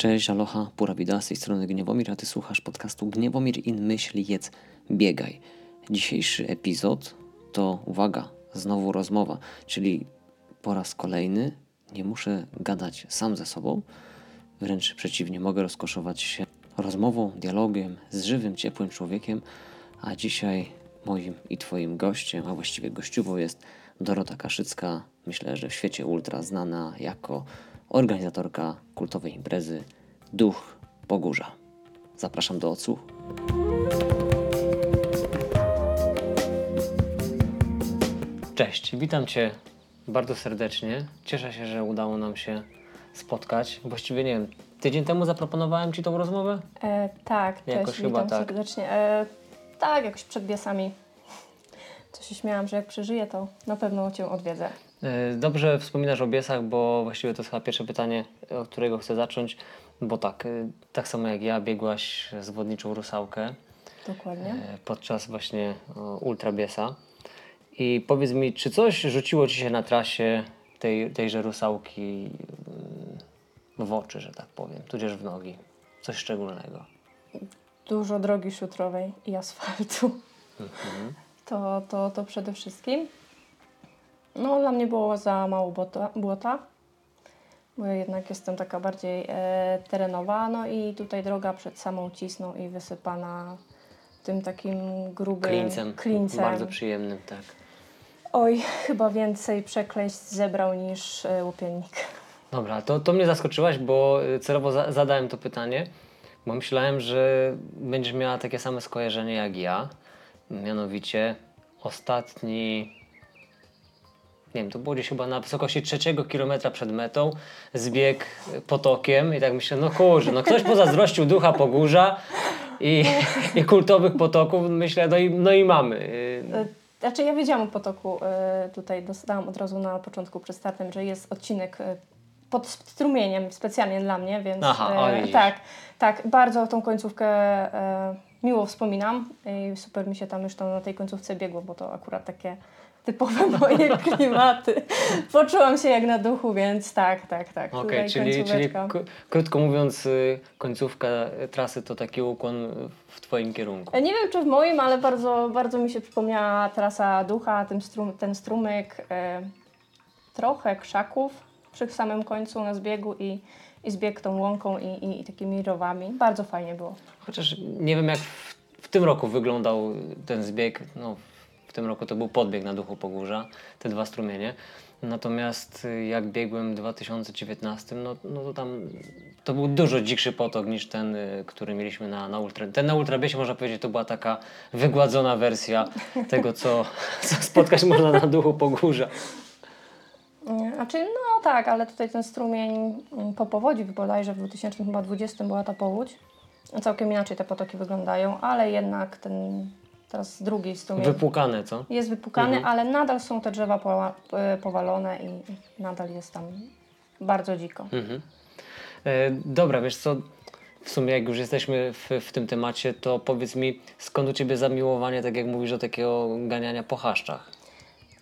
Cześć, aloha, pura vida, z tej strony Gniewomir, a Ty słuchasz podcastu Gniewomir in myśl, jedz, biegaj. Dzisiejszy epizod to, uwaga, znowu rozmowa, czyli po raz kolejny nie muszę gadać sam ze sobą, wręcz przeciwnie, mogę rozkoszować się rozmową, dialogiem z żywym, ciepłym człowiekiem, a dzisiaj moim i Twoim gościem, a właściwie gościową jest Dorota Kaszycka, myślę, że w świecie ultra znana jako organizatorka kultowej imprezy Duch Pogórza. Zapraszam do odsłuchu. Cześć, witam Cię bardzo serdecznie. Cieszę się, że udało nam się spotkać. Właściwie nie wiem, tydzień temu zaproponowałem Ci tą rozmowę? E, tak, Jakoś cześć, chyba witam tak. serdecznie. E, tak, jakoś przed biasami. To się śmiałam, że jak przeżyję, to na pewno Cię odwiedzę. E, Dobrze wspominasz o biesach, bo właściwie to jest chyba pierwsze pytanie, od którego chcę zacząć. Bo tak, e, tak samo jak ja biegłaś zwodniczą rusałkę Dokładnie. e, podczas właśnie ultrabiesa. I powiedz mi, czy coś rzuciło Ci się na trasie tej, tejże rusałki w oczy, że tak powiem, tudzież w nogi? Coś szczególnego. Dużo drogi szutrowej i asfaltu. Mhm. To, to, to przede wszystkim. No, dla mnie było za mało błota, błota, bo ja jednak jestem taka bardziej e, terenowa. No i tutaj droga przed samą cisną i wysypana tym takim grubym Klincem, klincem. bardzo przyjemnym, tak. Oj, chyba więcej przekleństw zebrał niż e, łupiennik. Dobra, to, to mnie zaskoczyłaś, bo y, celowo za, zadałem to pytanie, bo myślałem, że będziesz miała takie same skojarzenie jak ja. Mianowicie ostatni, nie wiem, to było gdzieś chyba na wysokości trzeciego kilometra przed metą, zbieg potokiem i tak myślę, no kurczę, no ktoś pozazdrościł ducha Pogórza i, i kultowych potoków, myślę, no i, no i mamy. E, Znaczy ja wiedziałam o potoku, e, tutaj dostałam od razu na początku przed startem, że jest odcinek e, pod strumieniem specjalnie dla mnie, więc Aha, tak, tak, bardzo tą końcówkę e, miło wspominam i super mi się tam już tam na tej końcówce biegło, bo to akurat takie typowe moje klimaty. Poczułam się jak na duchu, więc tak, tak, tak. Okej, tutaj czyli, czyli krótko mówiąc, y, końcówka trasy to taki ukłon w Twoim kierunku. E, Nie wiem, czy w moim, ale bardzo, bardzo mi się przypomniała trasa ducha, ten, strum, ten strumyk, e, trochę krzaków przy samym końcu na zbiegu i, i zbieg tą łąką i, i, i takimi rowami. Bardzo fajnie było. Chociaż nie wiem, jak w, w tym roku wyglądał ten zbieg. No, w tym roku to był podbieg na Duchu Pogórza, te dwa strumienie. Natomiast y, jak biegłem w 2019, no, no to tam to był dużo dzikszy potok niż ten, y, który mieliśmy na, na Ultra. Ten na Ultrabiesie można powiedzieć, to była taka wygładzona wersja tego, co, co spotkać można na Duchu Pogórza. Znaczy, no tak, ale tutaj ten strumień mm, po powodzi bodajże w 2020 była ta powódź. Całkiem inaczej te potoki wyglądają, ale jednak ten teraz drugi strumień Wypłukane, co? jest wypukany, Mhm. ale nadal są te drzewa e, powalone i nadal jest tam bardzo dziko. Mhm. E, dobra, wiesz co, w sumie jak już jesteśmy w, w tym temacie, to powiedz mi, skąd u Ciebie zamiłowanie, tak jak mówisz, do takiego ganiania po chaszczach?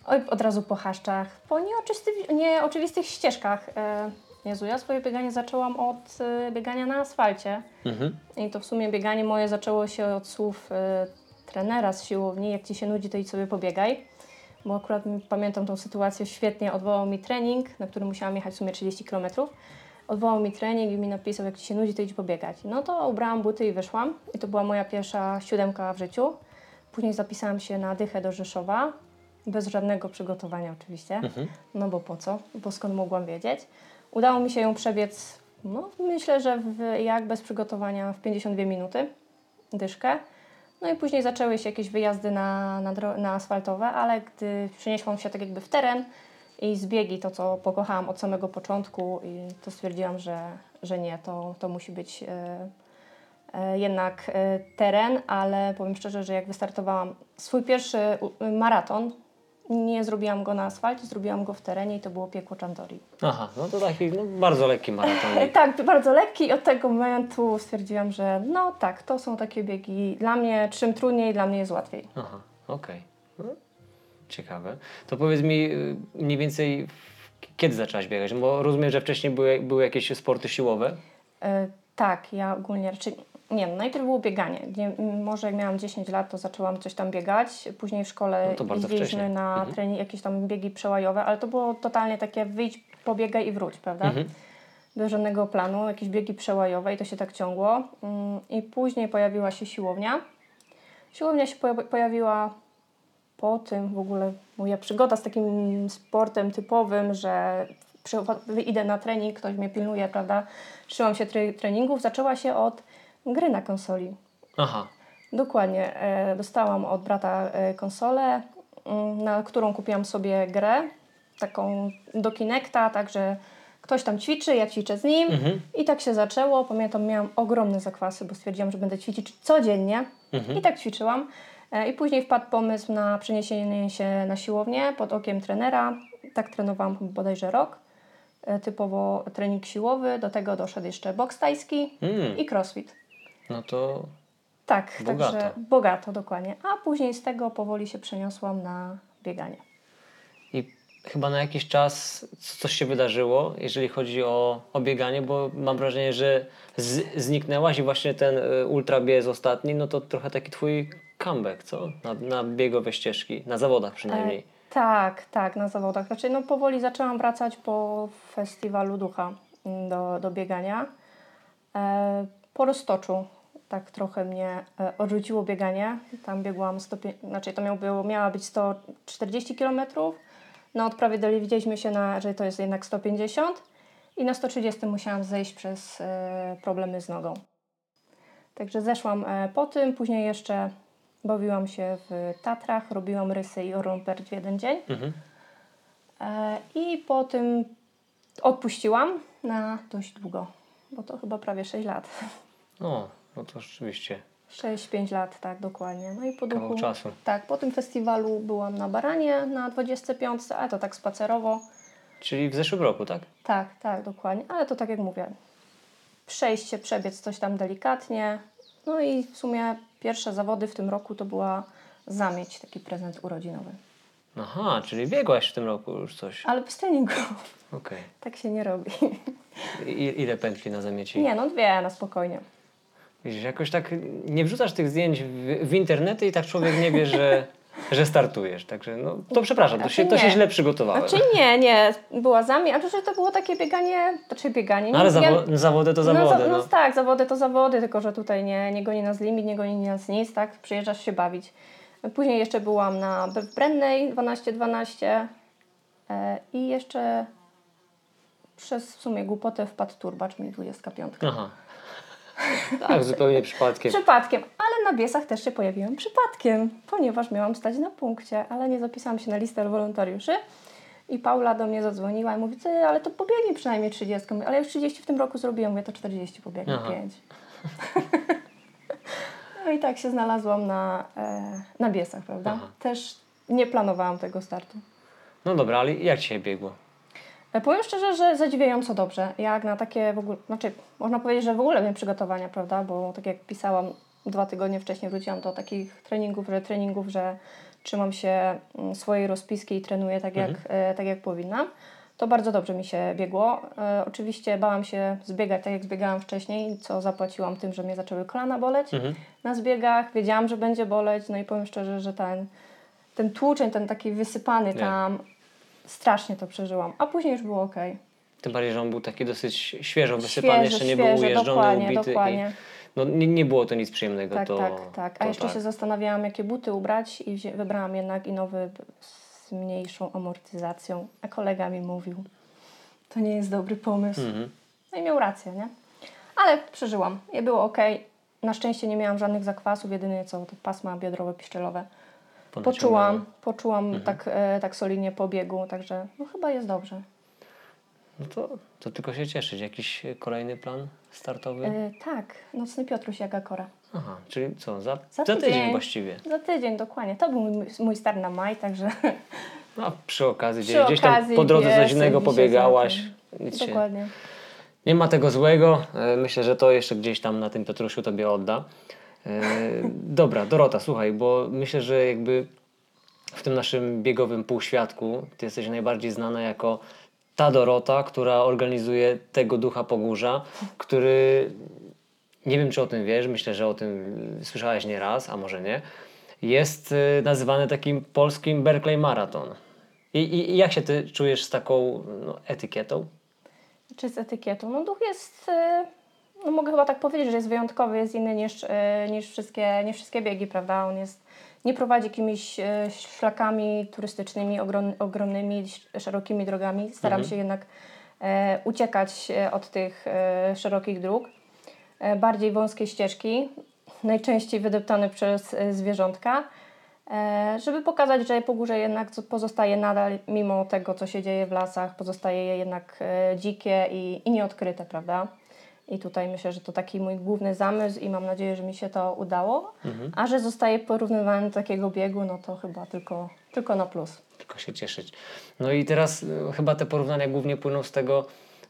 Oj, od razu po chaszczach, po nieoczywisty, nieoczywistych ścieżkach. E, Jezu, ja swoje bieganie zaczęłam od e, biegania na asfalcie. Mhm. I to w sumie bieganie moje zaczęło się od słów e, trenera z siłowni, jak Ci się nudzi, to idź sobie pobiegaj. Bo akurat pamiętam tą sytuację świetnie, odwołał mi trening, na który musiałam jechać w sumie 30 km. Odwołał mi trening i mi napisał, jak Ci się nudzi, to idź pobiegać. No to ubrałam buty i wyszłam. I to była moja pierwsza siódemka w życiu. Później zapisałam się na dychę do Rzeszowa, bez żadnego przygotowania oczywiście. Mhm. No bo po co? Bo skąd mogłam wiedzieć? Udało mi się ją przebiec, no myślę, że w, jak bez przygotowania w 52 minuty, dyszkę. No i później zaczęły się jakieś wyjazdy na, na, na asfaltowe, ale gdy przenieśłam się tak jakby w teren i zbiegi, to co pokochałam od samego początku i to stwierdziłam, że, że nie, to, to musi być e, e, jednak e, teren, ale powiem szczerze, że jak wystartowałam swój pierwszy maraton, nie zrobiłam go na asfalcie, zrobiłam go w terenie i to było piekło Czandori. Aha, no to taki no, bardzo lekki maraton. Tak, bardzo lekki i od tego momentu stwierdziłam, że no tak, to są takie biegi dla mnie, czym trudniej, dla mnie jest łatwiej. Aha, okej. No, Ciekawe. To powiedz mi y, mniej więcej, kiedy zaczęłaś biegać? Bo rozumiem, że wcześniej były, były jakieś sporty siłowe. E, tak, ja ogólnie raczej. Nie, no najpierw było bieganie. Nie, może jak miałam 10 lat, to zaczęłam coś tam biegać. Później w szkole No jeździliśmy wcześnie. na Mhm. trening, jakieś tam biegi przełajowe, ale to było totalnie takie wyjdź, pobiegaj i wróć, prawda? Mhm. Bez żadnego planu, jakieś biegi przełajowe i to się tak ciągło. Mm, I później pojawiła się siłownia. Siłownia się poja- pojawiła po tym w ogóle moja przygoda z takim sportem typowym, że idę na trening, ktoś mnie pilnuje, prawda? Trzymam się tre- treningów. Zaczęła się od gry na konsoli. Aha. Dokładnie. E, dostałam od brata e, konsolę, mm, na którą kupiłam sobie grę, taką do Kinecta, także ktoś tam ćwiczy, ja ćwiczę z nim Mhm. i tak się zaczęło. Pamiętam, miałam ogromne zakwasy, bo stwierdziłam, że będę ćwiczyć codziennie Mhm. i tak ćwiczyłam. E, I później wpadł pomysł na przeniesienie się na siłownię pod okiem trenera. Tak trenowałam bodajże rok. Typowo trening siłowy, do tego doszedł jeszcze boks tajski Mm. i crossfit. No to Tak, Bogato. także bogato dokładnie. A później z tego powoli się przeniosłam na bieganie. i chyba na jakiś czas coś się wydarzyło, jeżeli chodzi o, o bieganie, bo mam wrażenie, że z, zniknęłaś i właśnie ten y, ultrabieg ostatni, no to trochę taki twój comeback, co? Na, na biegowe ścieżki, na zawodach przynajmniej. E, tak, tak, na zawodach. Znaczy, no powoli zaczęłam wracać po festiwalu ducha mm, do, do biegania. E, po roztoczu tak trochę mnie e, odrzuciło bieganie. Tam biegłam 100, znaczy to miało, było, miała być 140 km. Na odprawie dowiedzieliśmy się, na, że to jest jednak 150 i na 130 musiałam zejść przez e, problemy z nogą. Także zeszłam e, po tym, później jeszcze bawiłam się w Tatrach, robiłam rysy i orąper w jeden dzień. Mhm. I po tym odpuściłam na dość długo, bo to chyba prawie 6 lat. No, no to rzeczywiście 6-5 lat, tak, dokładnie. No i po duchu. czasu. Tak, po tym festiwalu byłam na Baranie na 25, ale to tak spacerowo. Czyli w zeszłym roku, tak? Tak, tak, dokładnie. Ale to tak jak mówię, przejść się, przebiec coś tam delikatnie. No i w sumie pierwsze zawody w tym roku to była zamieć, taki prezent urodzinowy. Aha, czyli biegłaś w tym roku już coś. Ale bez treningu. Okej. Tak się nie robi. I Ile pętli na zamieci? Nie, no dwie na spokojnie. Widzisz, jakoś tak nie wrzucasz tych zdjęć w, w internety i tak człowiek nie wie, że, że startujesz. Także no, to przepraszam, to się, to się źle przygotowałem. Znaczy nie, nie, była zamieć, a to, to było takie bieganie, znaczy bieganie. No, ale nie, ja- zawo- zawody to No, zawody. za- No, no tak, zawody to zawody, tylko że tutaj nie, nie goni nas limit, nie goni nas nic, tak? Przyjeżdżasz się bawić. Później jeszcze byłam na Brennej 12-12 e, i jeszcze przez w sumie głupotę wpadł turbacz mi 25. Aha. Tak, zupełnie przypadkiem. Przypadkiem, ale na biesach też się pojawiłam przypadkiem, ponieważ miałam stać na punkcie, ale nie zapisałam się na listę wolontariuszy. I Paula do mnie zadzwoniła i mówi, ty, ale to pobiegnij przynajmniej 30. Mówię, ale już 30 w tym roku zrobiłam, mówię, to 40 pobiegnę, Aha. 5. no i tak się znalazłam na, e, na biesach, prawda? Aha. Też nie planowałam tego startu. No dobra, ale jak Ci się biegło? E, Powiem szczerze, że zadziwiająco dobrze. Jak na takie w ogóle, znaczy można powiedzieć, że w ogóle miałem przygotowania, prawda? Bo tak jak pisałam, dwa tygodnie wcześniej wróciłam do takich treningów, że treningów, że trzymam się mm, swojej rozpiski i trenuję tak jak, e, tak jak powinnam. To bardzo dobrze mi się biegło. E, oczywiście bałam się zbiegać tak jak zbiegałam wcześniej, co zapłaciłam tym, że mnie zaczęły kolana boleć Mhm. na zbiegach. Wiedziałam, że będzie boleć, no i powiem szczerze, że ten, ten tłuczeń, ten taki wysypany Nie. tam, strasznie to przeżyłam. A później już było ok. Tym bardziej, że on był taki dosyć świeżo wysypany, Świeży, jeszcze nie był świeży, ujeżdżony, dokładnie, ubity. dokładnie. I, no, nie, nie było to nic przyjemnego. Tak, to, tak, tak. A jeszcze tak. się zastanawiałam, jakie buty ubrać i wybrałam jednak i nowy z mniejszą amortyzacją. A kolega mi mówił, to nie jest dobry pomysł. Mhm. No i miał rację, nie? Ale przeżyłam. I było ok. Na szczęście nie miałam żadnych zakwasów, jedynie co to pasma biodrowe, piszczelowe. Poczułam, poczułam Mhm. tak, e, tak solidnie po biegu, także no chyba jest dobrze. No to, to tylko się cieszyć. Jakiś kolejny plan startowy? E, tak, nocny Piotruś Jagakora. Aha, czyli co, za, Za za tydzień tydzień. właściwie. Za tydzień, dokładnie. To był mój, mój start na maj, także No, przy okazji, Przy gdzieś, gdzieś tam okazji po drodze coś innego pobiegałaś. Nic się, dokładnie. nie ma tego złego. E, Myślę, że to jeszcze gdzieś tam na tym Piotrusiu tobie odda. E, Dobra, Dorota, słuchaj, bo myślę, że jakby w tym naszym biegowym półświadku ty jesteś najbardziej znana jako ta Dorota, która organizuje tego ducha Pogórza, który nie wiem, czy o tym wiesz, myślę, że o tym słyszałeś nie raz, a może nie, jest y, nazywany takim polskim Berkeley Marathon. I, i, i jak się ty czujesz z taką no, etykietą? Czy z etykietą? No duch jest, e, no mogę chyba tak powiedzieć, że jest wyjątkowy, jest inny niż, e, niż, wszystkie, niż wszystkie biegi, prawda? On jest, nie prowadzi jakimiś e, szlakami turystycznymi, ogrom, ogromnymi, sz- szerokimi drogami. Staram się jednak e, uciekać e, od tych e, szerokich dróg. E, bardziej wąskie ścieżki, najczęściej wydeptane przez zwierzątka, żeby pokazać, że Pogórze jednak co- pozostaje nadal, mimo tego, co się dzieje w lasach, pozostaje jednak dzikie i, i nieodkryte, prawda? I tutaj myślę, że to taki mój główny zamysł i mam nadzieję, że mi się to udało. A że zostaje porównywany do takiego biegu, no to chyba tylko, tylko na plus. Tylko się cieszyć. No i teraz y, chyba te porównania głównie płyną z tego,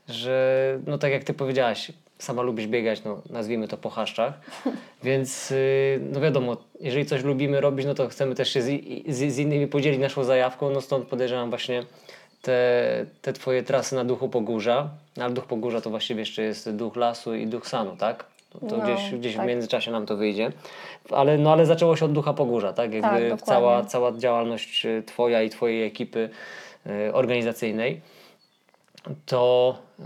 że no tak jak ty powiedziałaś, sama lubisz biegać, no nazwijmy to po chaszczach, więc y, no wiadomo, jeżeli coś lubimy robić, no to chcemy też się z, z, z innymi podzielić naszą zajawką, no stąd podejrzewam właśnie te, te twoje trasy na duchu Pogórza, ale duch Pogórza to właściwie jeszcze jest duch lasu i duch sanu, tak? To, to No, gdzieś, gdzieś tak. w międzyczasie nam to wyjdzie. Ale, no, ale zaczęło się od ducha Pogórza, tak? Jakby dokładnie. cała, cała działalność y, Twoja i Twojej ekipy y, organizacyjnej, to y,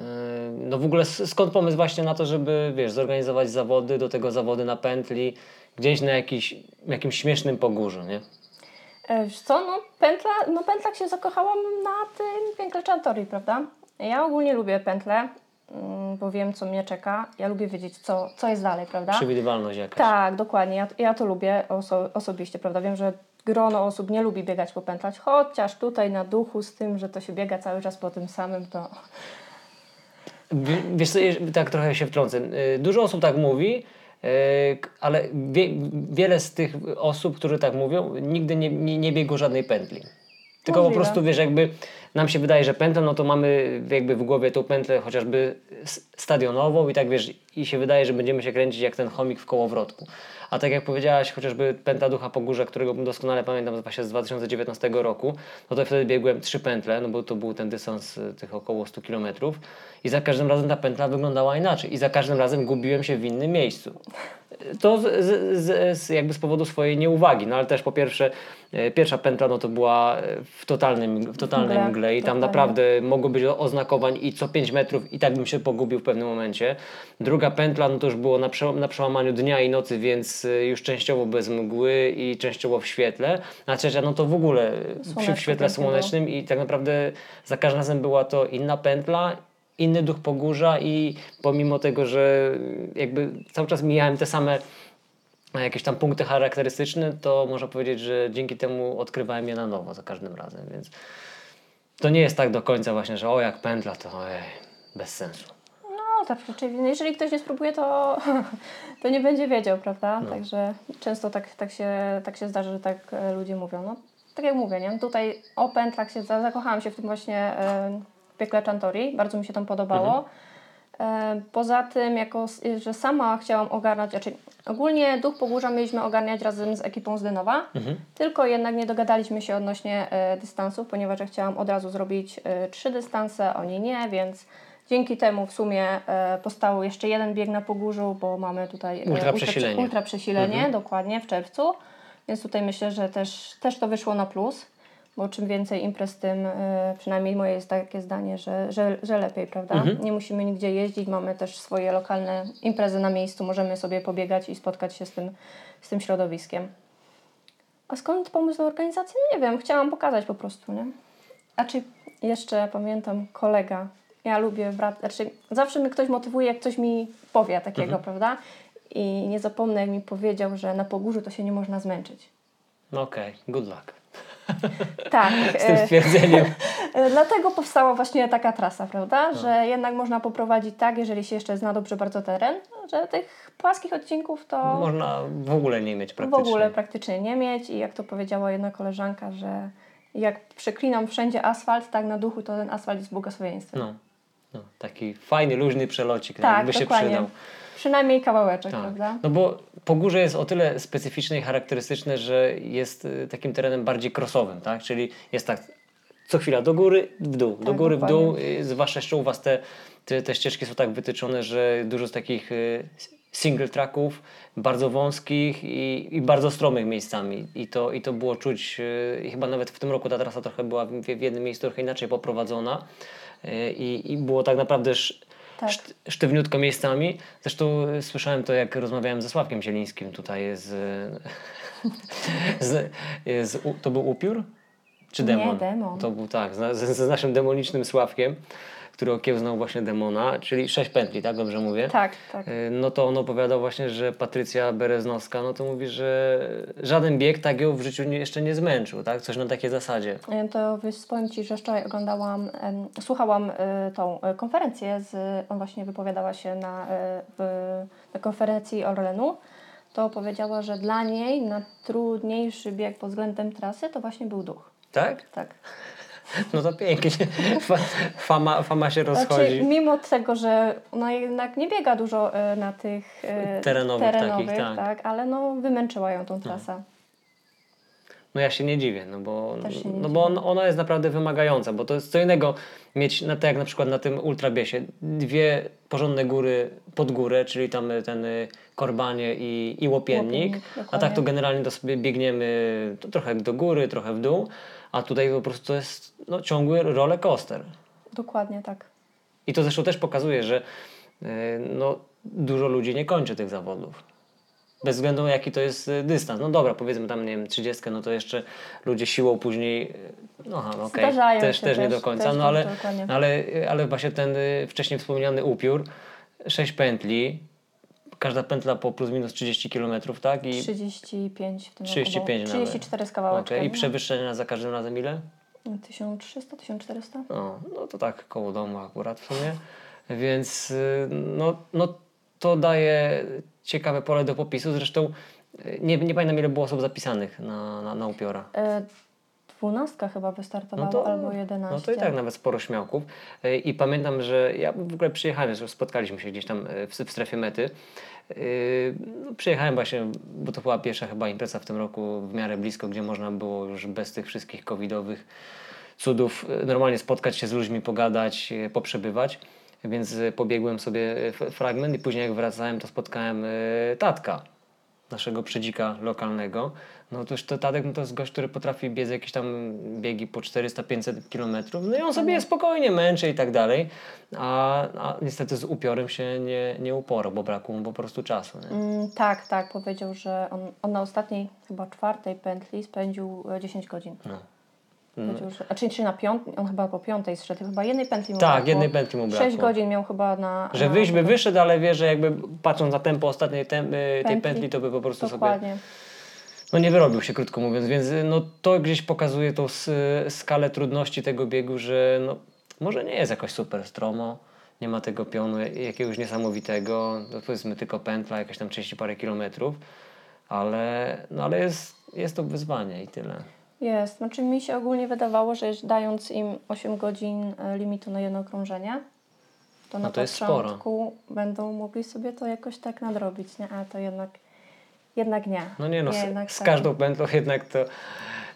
no w ogóle skąd pomysł właśnie na to, żeby wiesz, zorganizować zawody, do tego zawody na pętli, gdzieś na jakiś, jakimś śmiesznym pogórzu, nie? E, Wiesz co, no pętla, no pętlak się zakochałam na tym piękle Chantori, prawda? Ja ogólnie lubię pętle, mm, bo wiem, co mnie czeka. Ja lubię wiedzieć, co, co jest dalej, prawda? Przewidywalność jakaś. Tak, dokładnie. Ja, ja to lubię oso- osobiście, prawda? Wiem, że grono osób nie lubi biegać po pętlach, chociaż tutaj na duchu z tym, że to się biega cały czas po tym samym, to Wiesz co, tak trochę się wtrącę. Y, Dużo osób tak mówi, ale wie, wiele z tych osób, które tak mówią, nigdy nie, nie, nie biegło żadnej pętli. Tylko po Możliwe. prostu, wiesz, jakby nam się wydaje, że pętla, no to mamy jakby w głowie tą pętlę chociażby stadionową i tak wiesz, i się wydaje, że będziemy się kręcić jak ten chomik w kołowrotku. A tak jak powiedziałaś, chociażby pętla Ducha po górze, którego doskonale pamiętam właśnie z 2019 roku, no to wtedy biegłem trzy pętle, no bo to był ten dystans y, tych około 100 km i za każdym razem ta pętla wyglądała inaczej i za każdym razem gubiłem się w innym miejscu. To z, z, z, jakby z powodu swojej nieuwagi, no ale też po pierwsze, e, pierwsza pętla no to była e, w totalnym, w totalnej Mgle, mgle i tam dokładnie. naprawdę mogło być oznakowań i co 5 metrów i tak bym się pogubił w pewnym momencie. Druga pętla no to już było na, prze, na przełamaniu dnia i nocy, więc e, już częściowo bez mgły i częściowo w świetle. A trzecia no to w ogóle w, Słoneczko w świetle słonecznym i tak naprawdę za każdym razem była to inna pętla, inny duch pogórza i pomimo tego, że jakby cały czas mijałem te same jakieś tam punkty charakterystyczne, to można powiedzieć, że dzięki temu odkrywałem je na nowo za każdym razem, więc to nie jest tak do końca właśnie, że o jak pętla, to ojej, bez sensu. no tak, czyli jeżeli ktoś nie spróbuje, to, to nie będzie wiedział, prawda? Także często tak, tak, się, tak się zdarza, że tak e, ludzie mówią. No, tak jak mówię, nie? tutaj o pętlach się za- zakochałam się w tym właśnie e, piekle Chantori, bardzo mi się tam podobało. E, Poza tym, jako, że sama chciałam ogarniać, znaczy ogólnie Duch Pogórza mieliśmy ogarniać razem z ekipą z Dynowa, tylko jednak nie dogadaliśmy się odnośnie e, dystansów, ponieważ ja chciałam od razu zrobić e, trzy dystanse, oni nie, więc dzięki temu w sumie e, powstał jeszcze jeden bieg na Pogórzu, bo mamy tutaj Ultra przesilenie. ultra przesilenie, dokładnie, w czerwcu, więc tutaj myślę, że też, też to wyszło na plus. Bo czym więcej imprez, tym e, przynajmniej moje jest takie zdanie, że, że, że lepiej, prawda? Nie musimy nigdzie jeździć, mamy też swoje lokalne imprezy na miejscu, możemy sobie pobiegać i spotkać się z tym, z tym środowiskiem. A skąd pomysł na organizację? No nie wiem, chciałam pokazać po prostu, nie? A czy jeszcze pamiętam kolega, ja lubię brat, znaczy zawsze mnie ktoś motywuje, jak ktoś mi powie takiego, prawda? I nie zapomnę, jak mi powiedział, że na Pogórzu to się nie można zmęczyć. No okej, good luck Tak. z tym e, stwierdzeniem. E, Dlatego powstała właśnie taka trasa, prawda? Że jednak można poprowadzić tak, jeżeli się jeszcze zna dobrze bardzo teren, że tych płaskich odcinków to Można w ogóle nie mieć w praktycznie. ogóle praktycznie nie mieć. I jak to powiedziała jedna koleżanka, że jak przeklinam wszędzie asfalt, tak na duchu, to ten asfalt jest błogosławieństwem. No, no, taki fajny, luźny przelocik, tak, by się dokładnie. przydał. Przynajmniej kawałeczek, Tak. prawda? No bo Pogórze jest o tyle specyficzne i charakterystyczne, że jest y, takim terenem bardziej krosowym, tak? Czyli jest tak co chwila do góry, w dół, do Tak, góry, w dół. Y, Zwłaszcza jeszcze u Was te, te, te ścieżki są tak wytyczone, że dużo z takich y, single tracków, bardzo wąskich i, i bardzo stromych miejscami. I to, I to było czuć, i chyba nawet w tym roku ta trasa trochę była w, w jednym miejscu trochę inaczej poprowadzona. Y, I, I było tak naprawdę sz, Tak. szt, sztywniutko miejscami. Zresztą y, słyszałem to, jak rozmawiałem ze Sławkiem Zielińskim tutaj z, z, z, u- to był upiór? Czy Nie, demon? demon. To był tak, z, z, z naszym demonicznym Sławkiem, który okiełznał właśnie demona, czyli sześć pętli, tak dobrze mówię? Tak, tak. Y, No to on opowiadał właśnie, że Patrycja Bereznowska, no to mówi, że żaden bieg tak ją w życiu jeszcze nie zmęczył, tak? Coś na takiej zasadzie. E, To wiesz, powiem Ci, że wczoraj oglądałam, słuchałam e, tą e, konferencję, z, on właśnie wypowiadała się na, e, na konferencji Orlenu, to powiedziała, że dla niej najtrudniejszy bieg pod względem trasy to właśnie był duch. Tak? Tak. No to pięknie. Fa, fama, fama się rozchodzi. Znaczy, mimo tego, że ona jednak nie biega dużo e, na tych e, Terenowych takich, tak. tak, ale no wymęczyła ją tą trasa. No ja się nie dziwię, no bo, no bo on, ona jest naprawdę wymagająca, bo to jest co innego mieć, na, tak jak na przykład na tym ultrabiesie, dwie porządne góry pod górę, czyli tam ten y, Korbanie i, i Łopiennik, Łopiennik, a tak to generalnie to sobie biegniemy to trochę do góry, trochę w dół, a tutaj po prostu to jest no, ciągły roller coaster. Dokładnie tak. I to zresztą też pokazuje, że y, no, dużo ludzi nie kończy tych zawodów. Bez względu na jaki to jest y, dystans. No dobra, powiedzmy tam, nie wiem, 30, no to jeszcze ludzie siłą później, y, no aha, no okej, Zdarzają też, też nie do końca, też no to ale, ale, ale właśnie ten wcześniej wspomniany upiór, 6 pętli, każda pętla po plus minus 30 km, tak? I, 35 w tym 35 roku. nawet. 34 z kawałeczkiem. I przewyższenia za każdym razem ile? 1300, 1400? No, no to tak koło domu akurat w sumie. Więc y, no, no to daje ciekawe pole do popisu. Zresztą y, nie, nie pamiętam ile było osób zapisanych na, na, na upiora. E, Dwunastka chyba wystartowała, No to, albo 11. no to i tak nawet sporo śmiałków. Y, I pamiętam, że ja w ogóle przyjechałem, spotkaliśmy się gdzieś tam y, w, w strefie mety. Y, No, przyjechałem właśnie, bo to była pierwsza chyba impreza w tym roku w miarę blisko, gdzie można było już bez tych wszystkich covidowych cudów normalnie spotkać się z ludźmi, pogadać, poprzebywać. Więc pobiegłem sobie fragment i później jak wracałem, to spotkałem tatka, naszego przedzika lokalnego. No to już to Tadek no to jest gość, który potrafi biec jakieś tam biegi po 400-500 km. No i on sobie spokojnie męczy i tak dalej. A, a niestety z upiorem się nie, nie uporał, bo brakło mu po prostu czasu. Mm, tak, tak, powiedział, że on, on na ostatniej, chyba czwartej pętli spędził e, 10 godzin. No. Że, a czyli, czyli na piątej, on chyba po piątej zszedł, chyba jednej pętli mu Tak, brakło. jednej pętli mu 6 brakło. godzin miał chyba na... Że na wyjść by wyszedł, ale wie, że jakby patrząc na tempo ostatniej tem, y, tej Pętli. pętli, to by po prostu sobie Dokładnie. no nie wyrobił się, krótko mówiąc, więc y, no, to gdzieś pokazuje tą skalę trudności tego biegu, że no, może nie jest jakoś super stromo, nie ma tego pionu jakiegoś niesamowitego, no, powiedzmy tylko pętla, jakieś tam 30 parę kilometrów, ale, no, ale jest, jest to wyzwanie i tyle. Jest. Znaczy mi się ogólnie wydawało, że dając im 8 godzin e, limitu na jedno okrążenie, to na No to sporo. początku będą mogli sobie to jakoś tak nadrobić, nie? Ale to jednak, jednak nie. No nie no, z, jednak z tak. każdą pętlą jednak to,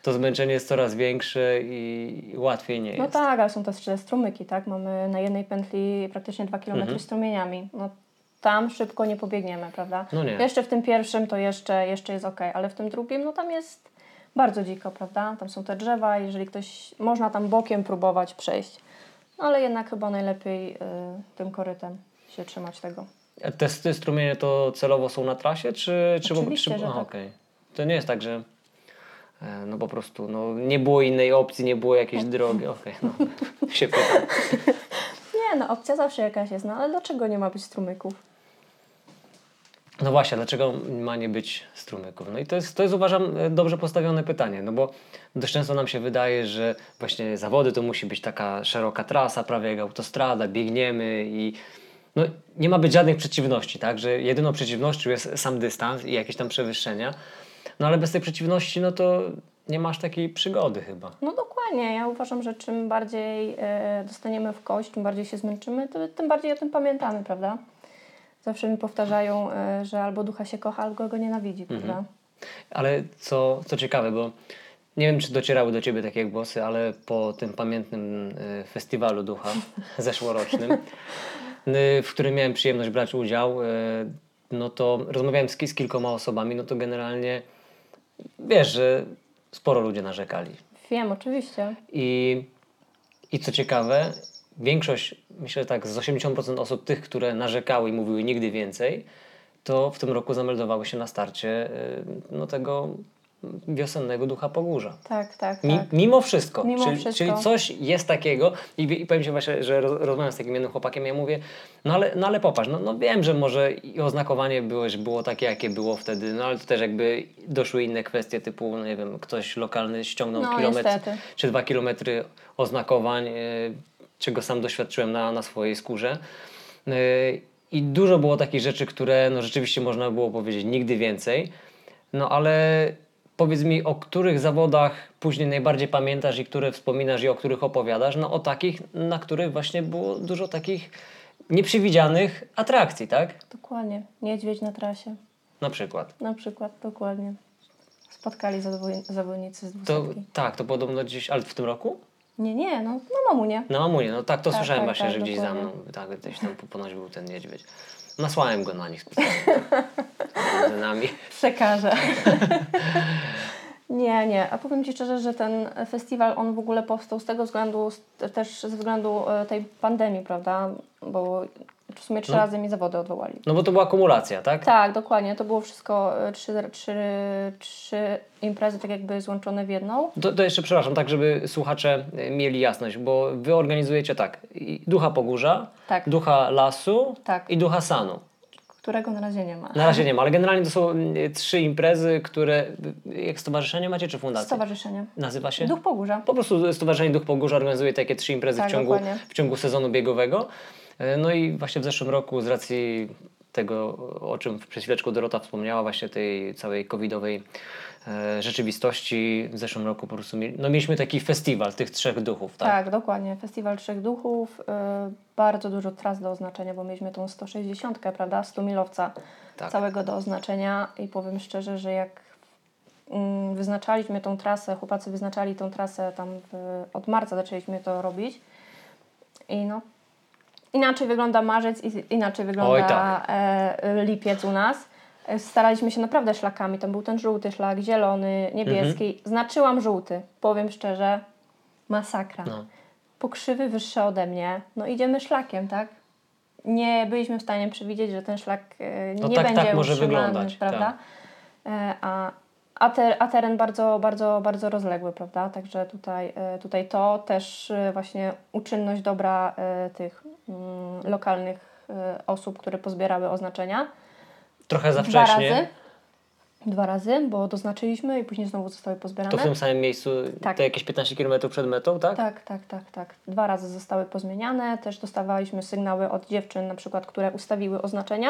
to zmęczenie jest coraz większe i, łatwiej nie jest. No tak, ale są też te strumyki, tak? Mamy na jednej pętli praktycznie 2 km Mhm. strumieniami. No tam szybko nie pobiegniemy, prawda? No nie. Jeszcze w tym pierwszym to jeszcze, jeszcze jest ok, ale w tym drugim no tam jest bardzo dziko, prawda? Tam są te drzewa, jeżeli ktoś, można tam bokiem próbować przejść. No ale jednak chyba najlepiej y, tym korytem się trzymać tego. A te, te strumienie to celowo są na trasie, czy... czy Oczywiście, czy, że aha, tak. okej. To nie jest tak, że e, no po prostu no, nie było innej opcji, nie było jakiejś drogi. Okej, no, się pytam. Nie, no opcja zawsze jakaś jest, no ale dlaczego nie ma być strumyków? No właśnie, dlaczego ma nie być strumyków? No i to jest, to jest uważam e, dobrze postawione pytanie, no bo dość często nam się wydaje, że właśnie zawody to musi być taka szeroka trasa, prawie jak autostrada, biegniemy i no, nie ma być żadnych przeciwności, tak? Że jedyną przeciwnością jest sam dystans i jakieś tam przewyższenia. No ale bez tej przeciwności, no to nie masz takiej przygody chyba. No dokładnie, ja uważam, że czym bardziej e, dostaniemy w kość, czym bardziej się zmęczymy, to tym bardziej o tym pamiętamy, prawda? Zawsze mi powtarzają, e, że albo ducha się kocha, albo go nienawidzi, prawda? Ale co, co ciekawe, bo nie wiem, czy docierały do ciebie takie głosy, ale po tym pamiętnym y, festiwalu ducha zeszłorocznym, y, w którym miałem przyjemność brać udział, no to rozmawiałem z, z kilkoma osobami, no to generalnie wiesz, że sporo ludzie narzekali. Wiem, oczywiście. I, I co ciekawe, większość, myślę tak, z 80% osób, tych, które narzekały i mówiły nigdy więcej, to w tym roku zameldowały się na starcie y, no, tego wiosennego ducha Pogórza. Tak, tak, Mi, tak. Mimo wszystko. Mimo czyli, wszystko. czyli coś jest takiego i, i powiem Ci właśnie, że roz, rozmawiam z takim jednym chłopakiem ja mówię, no ale, no ale popatrz, no, no wiem, że może i oznakowanie było, że było takie, jakie było wtedy, no ale to też jakby doszły inne kwestie typu, no nie wiem, ktoś lokalny ściągnął No, kilometr niestety. czy dwa kilometry oznakowań, e, czego sam doświadczyłem na, na swojej skórze. E, I dużo było takich rzeczy, które no, rzeczywiście można było powiedzieć nigdy więcej. No ale powiedz mi, o których zawodach później najbardziej pamiętasz i które wspominasz i o których opowiadasz? No o takich, na których właśnie było dużo takich nieprzewidzianych atrakcji, tak? Dokładnie. Niedźwiedź na trasie. Na przykład. Na przykład, dokładnie. Spotkali zawodnicy z dwusetki. tak, to podobno gdzieś, ale w tym roku? Nie, nie, no, no mamunie. Na Mamunie, no tak, to Tak, słyszałem tak, właśnie, tak, że gdzieś za mną, tak, gdzieś tam ponoć był ten niedźwiedź. Nasłałem go na nich specjalnie. Między nami. Przekażę. nie, nie. A powiem Ci szczerze, że ten festiwal, on w ogóle powstał z tego względu, też ze względu e, tej pandemii, prawda? Bo w sumie trzy No. razy mi zawody odwołali. No bo to była kumulacja, tak? Tak, dokładnie. To było wszystko, e, trzy, trzy, trzy imprezy tak jakby złączone w jedną. To, to jeszcze przepraszam, tak żeby słuchacze e, mieli jasność, bo wy organizujecie tak, ducha Pogórza, Tak. ducha lasu Tak. i ducha sanu. Którego na razie nie ma. Na razie nie ma, ale generalnie to są trzy imprezy, które, jak stowarzyszenie macie czy fundację? Stowarzyszenie. Nazywa się? Duch Pogórza. Po prostu Stowarzyszenie Duch Pogórza organizuje takie trzy imprezy Tak, w, ciągu, dokładnie. w ciągu sezonu biegowego. E, No i właśnie w zeszłym roku z racji tego, o czym przed chwileczką Dorota wspomniała, właśnie tej całej covidowej e, rzeczywistości, w zeszłym roku po prostu mieli, no mieliśmy taki festiwal tych trzech duchów, tak? Tak, dokładnie. Festiwal Trzech Duchów. y, bardzo dużo tras do oznaczenia, bo mieliśmy tą 160, prawda? 100 milowca Tak. całego do oznaczenia i powiem szczerze, że jak mm, wyznaczaliśmy tą trasę, chłopacy wyznaczali tą trasę tam w, od marca zaczęliśmy to robić i no inaczej wygląda marzec i inaczej wygląda Oj, tak. e, lipiec u nas. E, Staraliśmy się naprawdę szlakami. Tam był ten żółty szlak, zielony, niebieski. Mhm. Znaczyłam żółty. Powiem szczerze, masakra. No. Pokrzywy wyższe ode mnie. No idziemy szlakiem, tak? Nie byliśmy w stanie przewidzieć, że ten szlak e, nie No tak, będzie tak może utrzymany, wyglądać, prawda? E, A, a, a teren bardzo, bardzo, bardzo rozległy, prawda? Także tutaj, e, tutaj to też e, właśnie uczynność dobra e, tych mm, lokalnych osób, które pozbierały oznaczenia. Trochę za Dwa wcześnie. razy. Dwa razy, bo doznaczyliśmy i później znowu zostały pozbierane. To w tym samym miejscu, Tak. te jakieś 15 km przed metą, tak? Tak, tak, tak, tak. Dwa razy zostały pozmieniane. Też dostawaliśmy sygnały od dziewczyn, na przykład, które ustawiły oznaczenia,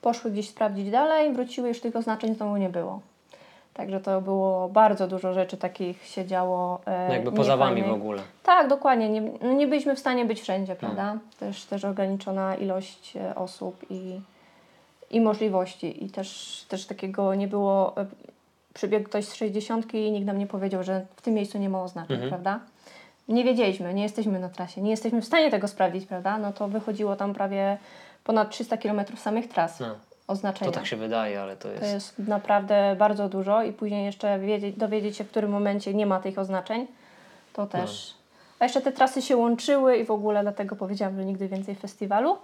poszły gdzieś sprawdzić dalej, wróciły, już tych oznaczeń znowu nie było. Także to było bardzo dużo rzeczy takich się działo. E, No jakby poza wami w ogóle. Tak, dokładnie. Nie, no nie byliśmy w stanie być wszędzie, No. prawda? Też, też ograniczona ilość e, osób i, i możliwości. I też, też takiego nie było. e, Przybiegł ktoś z 60 i nikt nam nie powiedział, że w tym miejscu nie ma oznaczeń, Mhm. prawda? Nie wiedzieliśmy, nie jesteśmy na trasie, nie jesteśmy w stanie tego sprawdzić, prawda? No to wychodziło tam prawie ponad 300 km samych tras No. Oznaczenia. To tak się wydaje, ale to jest... To jest naprawdę bardzo dużo i później jeszcze wiedzieć, dowiedzieć się, w którym momencie nie ma tych oznaczeń, to też. A jeszcze te trasy się łączyły i w ogóle dlatego powiedziałam, że nigdy więcej festiwalu.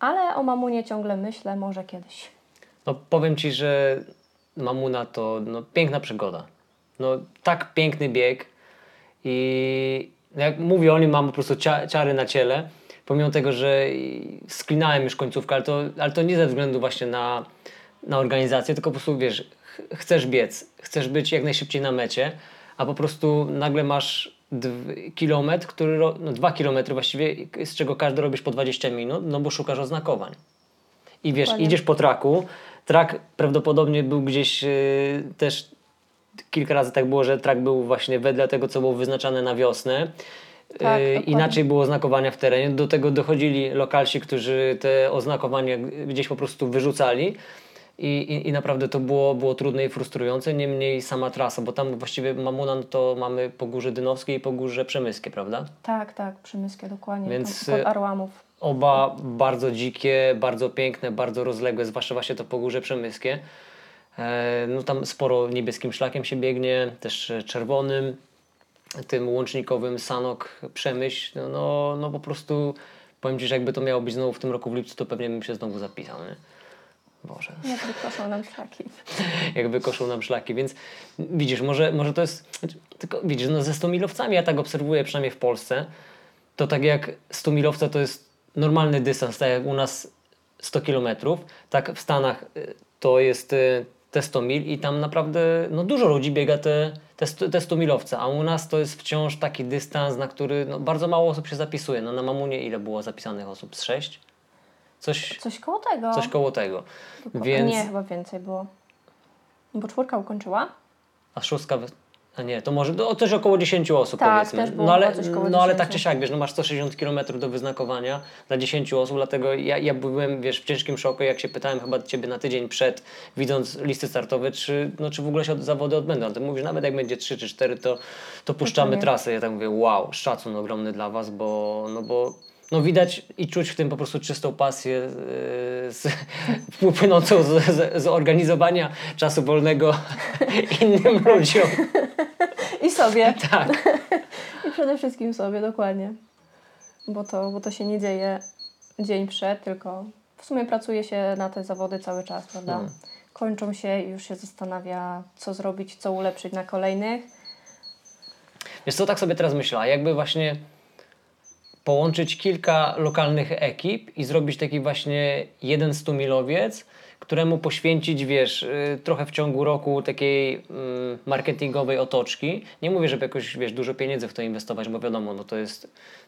Ale o Mamunie ciągle myślę, może kiedyś. No powiem Ci, że Mamuna to no, piękna przygoda. No tak piękny bieg i jak mówię o nim mam po prostu cia, ciary na ciele, pomimo tego, że sklinałem już końcówkę, ale to, ale to nie ze względu właśnie na, na organizację, tylko po prostu wiesz, ch chcesz biec, chcesz być jak najszybciej na mecie, a po prostu nagle masz kilometr, który, no dwa kilometry właściwie, z czego każdy robisz po 20 minut, no bo szukasz oznakowań. I wiesz, Dokładnie. idziesz po traku. Trak prawdopodobnie był gdzieś y, też kilka razy tak było, że trak był właśnie wedle tego, co było wyznaczane na wiosnę. Tak, dokładnie. inaczej było oznakowania w terenie. Do tego dochodzili lokalsi, którzy te oznakowania gdzieś po prostu wyrzucali. I, i, I naprawdę to było, było trudne i frustrujące, niemniej sama trasa, bo tam właściwie Mamuna no to mamy Pogórze Dynowskie i Pogórze Przemyskie, prawda? Tak, tak, przemyskie dokładnie. Więc, Więc... y, Pod Arłamów. Oba bardzo dzikie, bardzo piękne, bardzo rozległe, zwłaszcza właśnie to Pogórze Przemyskie. E, no tam sporo niebieskim szlakiem się biegnie, też e, czerwonym, tym łącznikowym Sanok Przemyśl. No, no, no po prostu powiem Ci, że jakby to miało być znowu w tym roku w lipcu, to pewnie bym się znowu zapisał. Nie? Boże, Jak wykoszą nam szlaki. jakby koszą nam szlaki, więc widzisz, może, może to jest, znaczy, tylko widzisz, no ze 100 milowcami ja tak obserwuję, przynajmniej w Polsce, to tak jak 100 milowca to jest normalny dystans, tak jak u nas 100 kilometrów, tak w Stanach y, to jest y, te 100 mil i tam naprawdę no, dużo ludzi biega te, te, te 100 milowce, a u nas to jest wciąż taki dystans, na który no, bardzo mało osób się zapisuje. No, na Mamunie ile było zapisanych osób? Z 6? Coś, Coś koło tego. coś koło tego. Dokładnie. Więc, Nie, chyba więcej było. Bo czwórka ukończyła. A szóstka, wy- a nie, to może no, coś około 10 osób Tak, powiedzmy. też było no ale, coś koło no ale 10. tak czy siak, wiesz, no masz 160 km do wyznakowania dla 10 osób, dlatego ja, ja byłem, wiesz, w ciężkim szoku, jak się pytałem chyba ciebie na tydzień przed, widząc listy startowe, czy, no, czy w ogóle się od, zawody odbędą. A ty mówisz, nawet jak będzie 3 czy 4, to, to puszczamy Dokładnie. trasę. Ja tak mówię, wow, szacun ogromny dla was, bo, no bo no widać i czuć w tym po prostu czystą pasję yy, z, płynącą z, z, z organizowania czasu wolnego innym ludziom. I sobie. Tak. I przede wszystkim sobie, dokładnie. Bo to, bo to się nie dzieje dzień przed, tylko w sumie pracuje się na te zawody cały czas, prawda? Mm. Kończą się i już się zastanawia, co zrobić, co ulepszyć na kolejnych. Wiesz co, tak sobie teraz myślę, jakby właśnie połączyć kilka lokalnych ekip i zrobić taki właśnie jeden 100-milowiec, któremu poświęcić, wiesz, y, trochę w ciągu roku takiej mm, marketingowej otoczki. Nie mówię, żeby jakoś, wiesz, dużo pieniędzy w to inwestować, bo wiadomo, no to jest,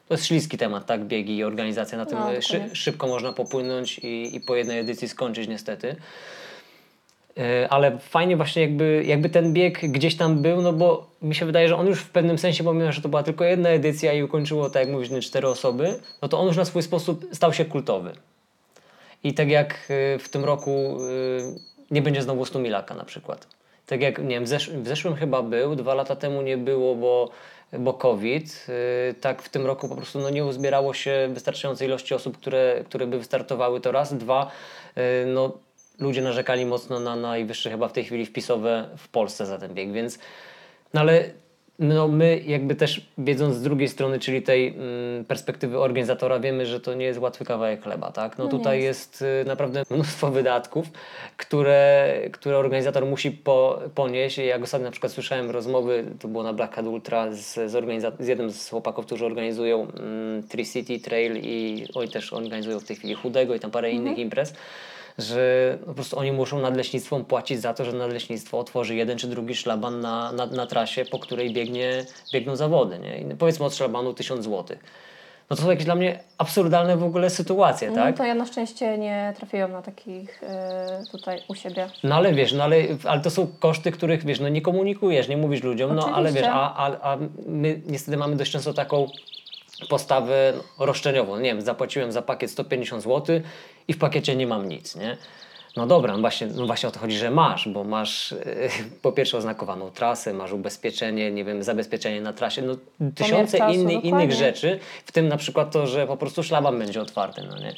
to jest śliski temat, tak, biegi i organizacja. Na tym No, y, szy, szybko można popłynąć i, i po jednej edycji skończyć niestety. E, Ale fajnie właśnie jakby, jakby ten bieg gdzieś tam był, no bo mi się wydaje, że on już w pewnym sensie, pomimo, że to była tylko jedna edycja i ukończyło, tak jak mówisz, nie cztery osoby, no to on już na swój sposób stał się kultowy. I tak jak y, w tym roku y, nie będzie znowu 100 milaka na przykład. Tak jak, nie wiem, w, zesz- w zeszłym chyba był, dwa lata temu nie było, bo, bo COVID. Tak w tym roku po prostu no, nie uzbierało się wystarczającej ilości osób, które, które by wystartowały to raz. Dwa, no, ludzie narzekali mocno na najwyższe chyba w tej chwili wpisowe w Polsce za ten bieg, więc no ale no my jakby też wiedząc z drugiej strony, czyli tej mm, perspektywy organizatora, wiemy, że to nie jest łatwy kawałek chleba, tak? No, No tutaj jest. y, naprawdę mnóstwo wydatków, które, które organizator musi po, ponieść. Jak ostatnio na przykład słyszałem rozmowy, to było na Black Hat Ultra z, z, z jednym z chłopaków, którzy organizują mm, Tri City Trail i oni też organizują w tej chwili Chudego i tam parę innych imprez że po prostu oni muszą nadleśnictwom płacić za to, że nadleśnictwo otworzy jeden czy drugi szlaban na, na, na trasie, po której biegnie, biegną zawody. Nie? I powiedzmy od szlabanu 1000 zł. No to są jakieś dla mnie absurdalne w ogóle sytuacje, No tak? to ja na szczęście nie trafiłam na takich y, tutaj u siebie. No ale wiesz, no ale, ale to są koszty, których wiesz, no nie komunikujesz, nie mówisz ludziom, no ale wiesz, Oczywiście. a, a, a my niestety mamy dość często taką postawę roszczeniową. Nie wiem, zapłaciłem za pakiet 150 zł i w pakiecie nie mam nic, nie? No dobra, no właśnie, no właśnie o to chodzi, że masz, bo masz e, po pierwsze oznakowaną trasę, masz ubezpieczenie, nie wiem, zabezpieczenie na trasie, no tysiące czasu, innych rzeczy, w tym na przykład to, że po prostu szlaban będzie otwarty, no nie?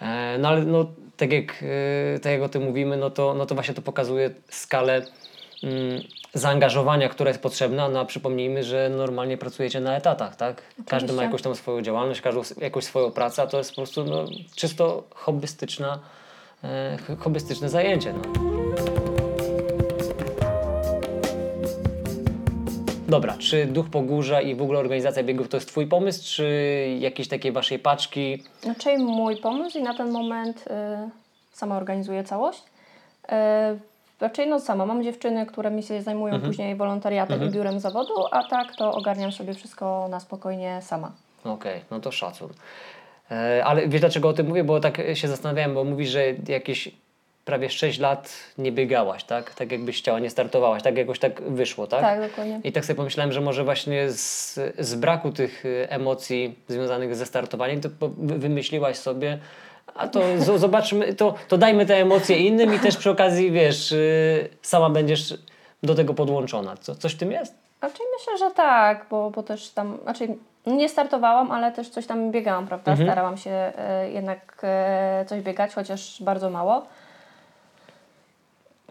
E, No ale no, tak, jak, e, tak jak o tym mówimy, no to, no to właśnie to pokazuje skalę mm, zaangażowania, które jest potrzebne, no a przypomnijmy, że normalnie pracujecie na etatach, tak? Każdy ma jakąś tam swoją działalność, każdą s- jakąś swoją pracę, a to jest po prostu no, czysto hobbystyczna, e, hobbystyczne zajęcie. No. Dobra, czy Duch Pogórza i w ogóle organizacja biegów to jest Twój pomysł, czy jakiejś takiej Waszej paczki? Raczej mój pomysł i na ten moment y, sama organizuję całość. Y, raczej no sama. Mam dziewczyny, które mi się zajmują Mhm. później wolontariatem i biurem zawodu, a tak to ogarniam sobie wszystko na spokojnie sama. Okej, no to szacun. E, ale wiesz dlaczego o tym mówię? Bo tak się zastanawiałem, bo mówisz, że jakieś prawie 6 lat nie biegałaś, tak? Tak jakbyś chciała, nie startowałaś, tak jakoś tak wyszło, tak? Tak, dokładnie. I tak sobie pomyślałem, że może właśnie z, z braku tych emocji związanych ze startowaniem, to wymyśliłaś sobie, a to zobaczmy, to, to dajmy te emocje innym i też przy okazji, wiesz, y, sama będziesz do tego podłączona. Co, coś w tym jest? Znaczy myślę, że tak, bo, bo też tam, znaczy nie startowałam, ale też coś tam biegałam, prawda? Mhm. Starałam się e, jednak e, coś biegać, chociaż bardzo mało.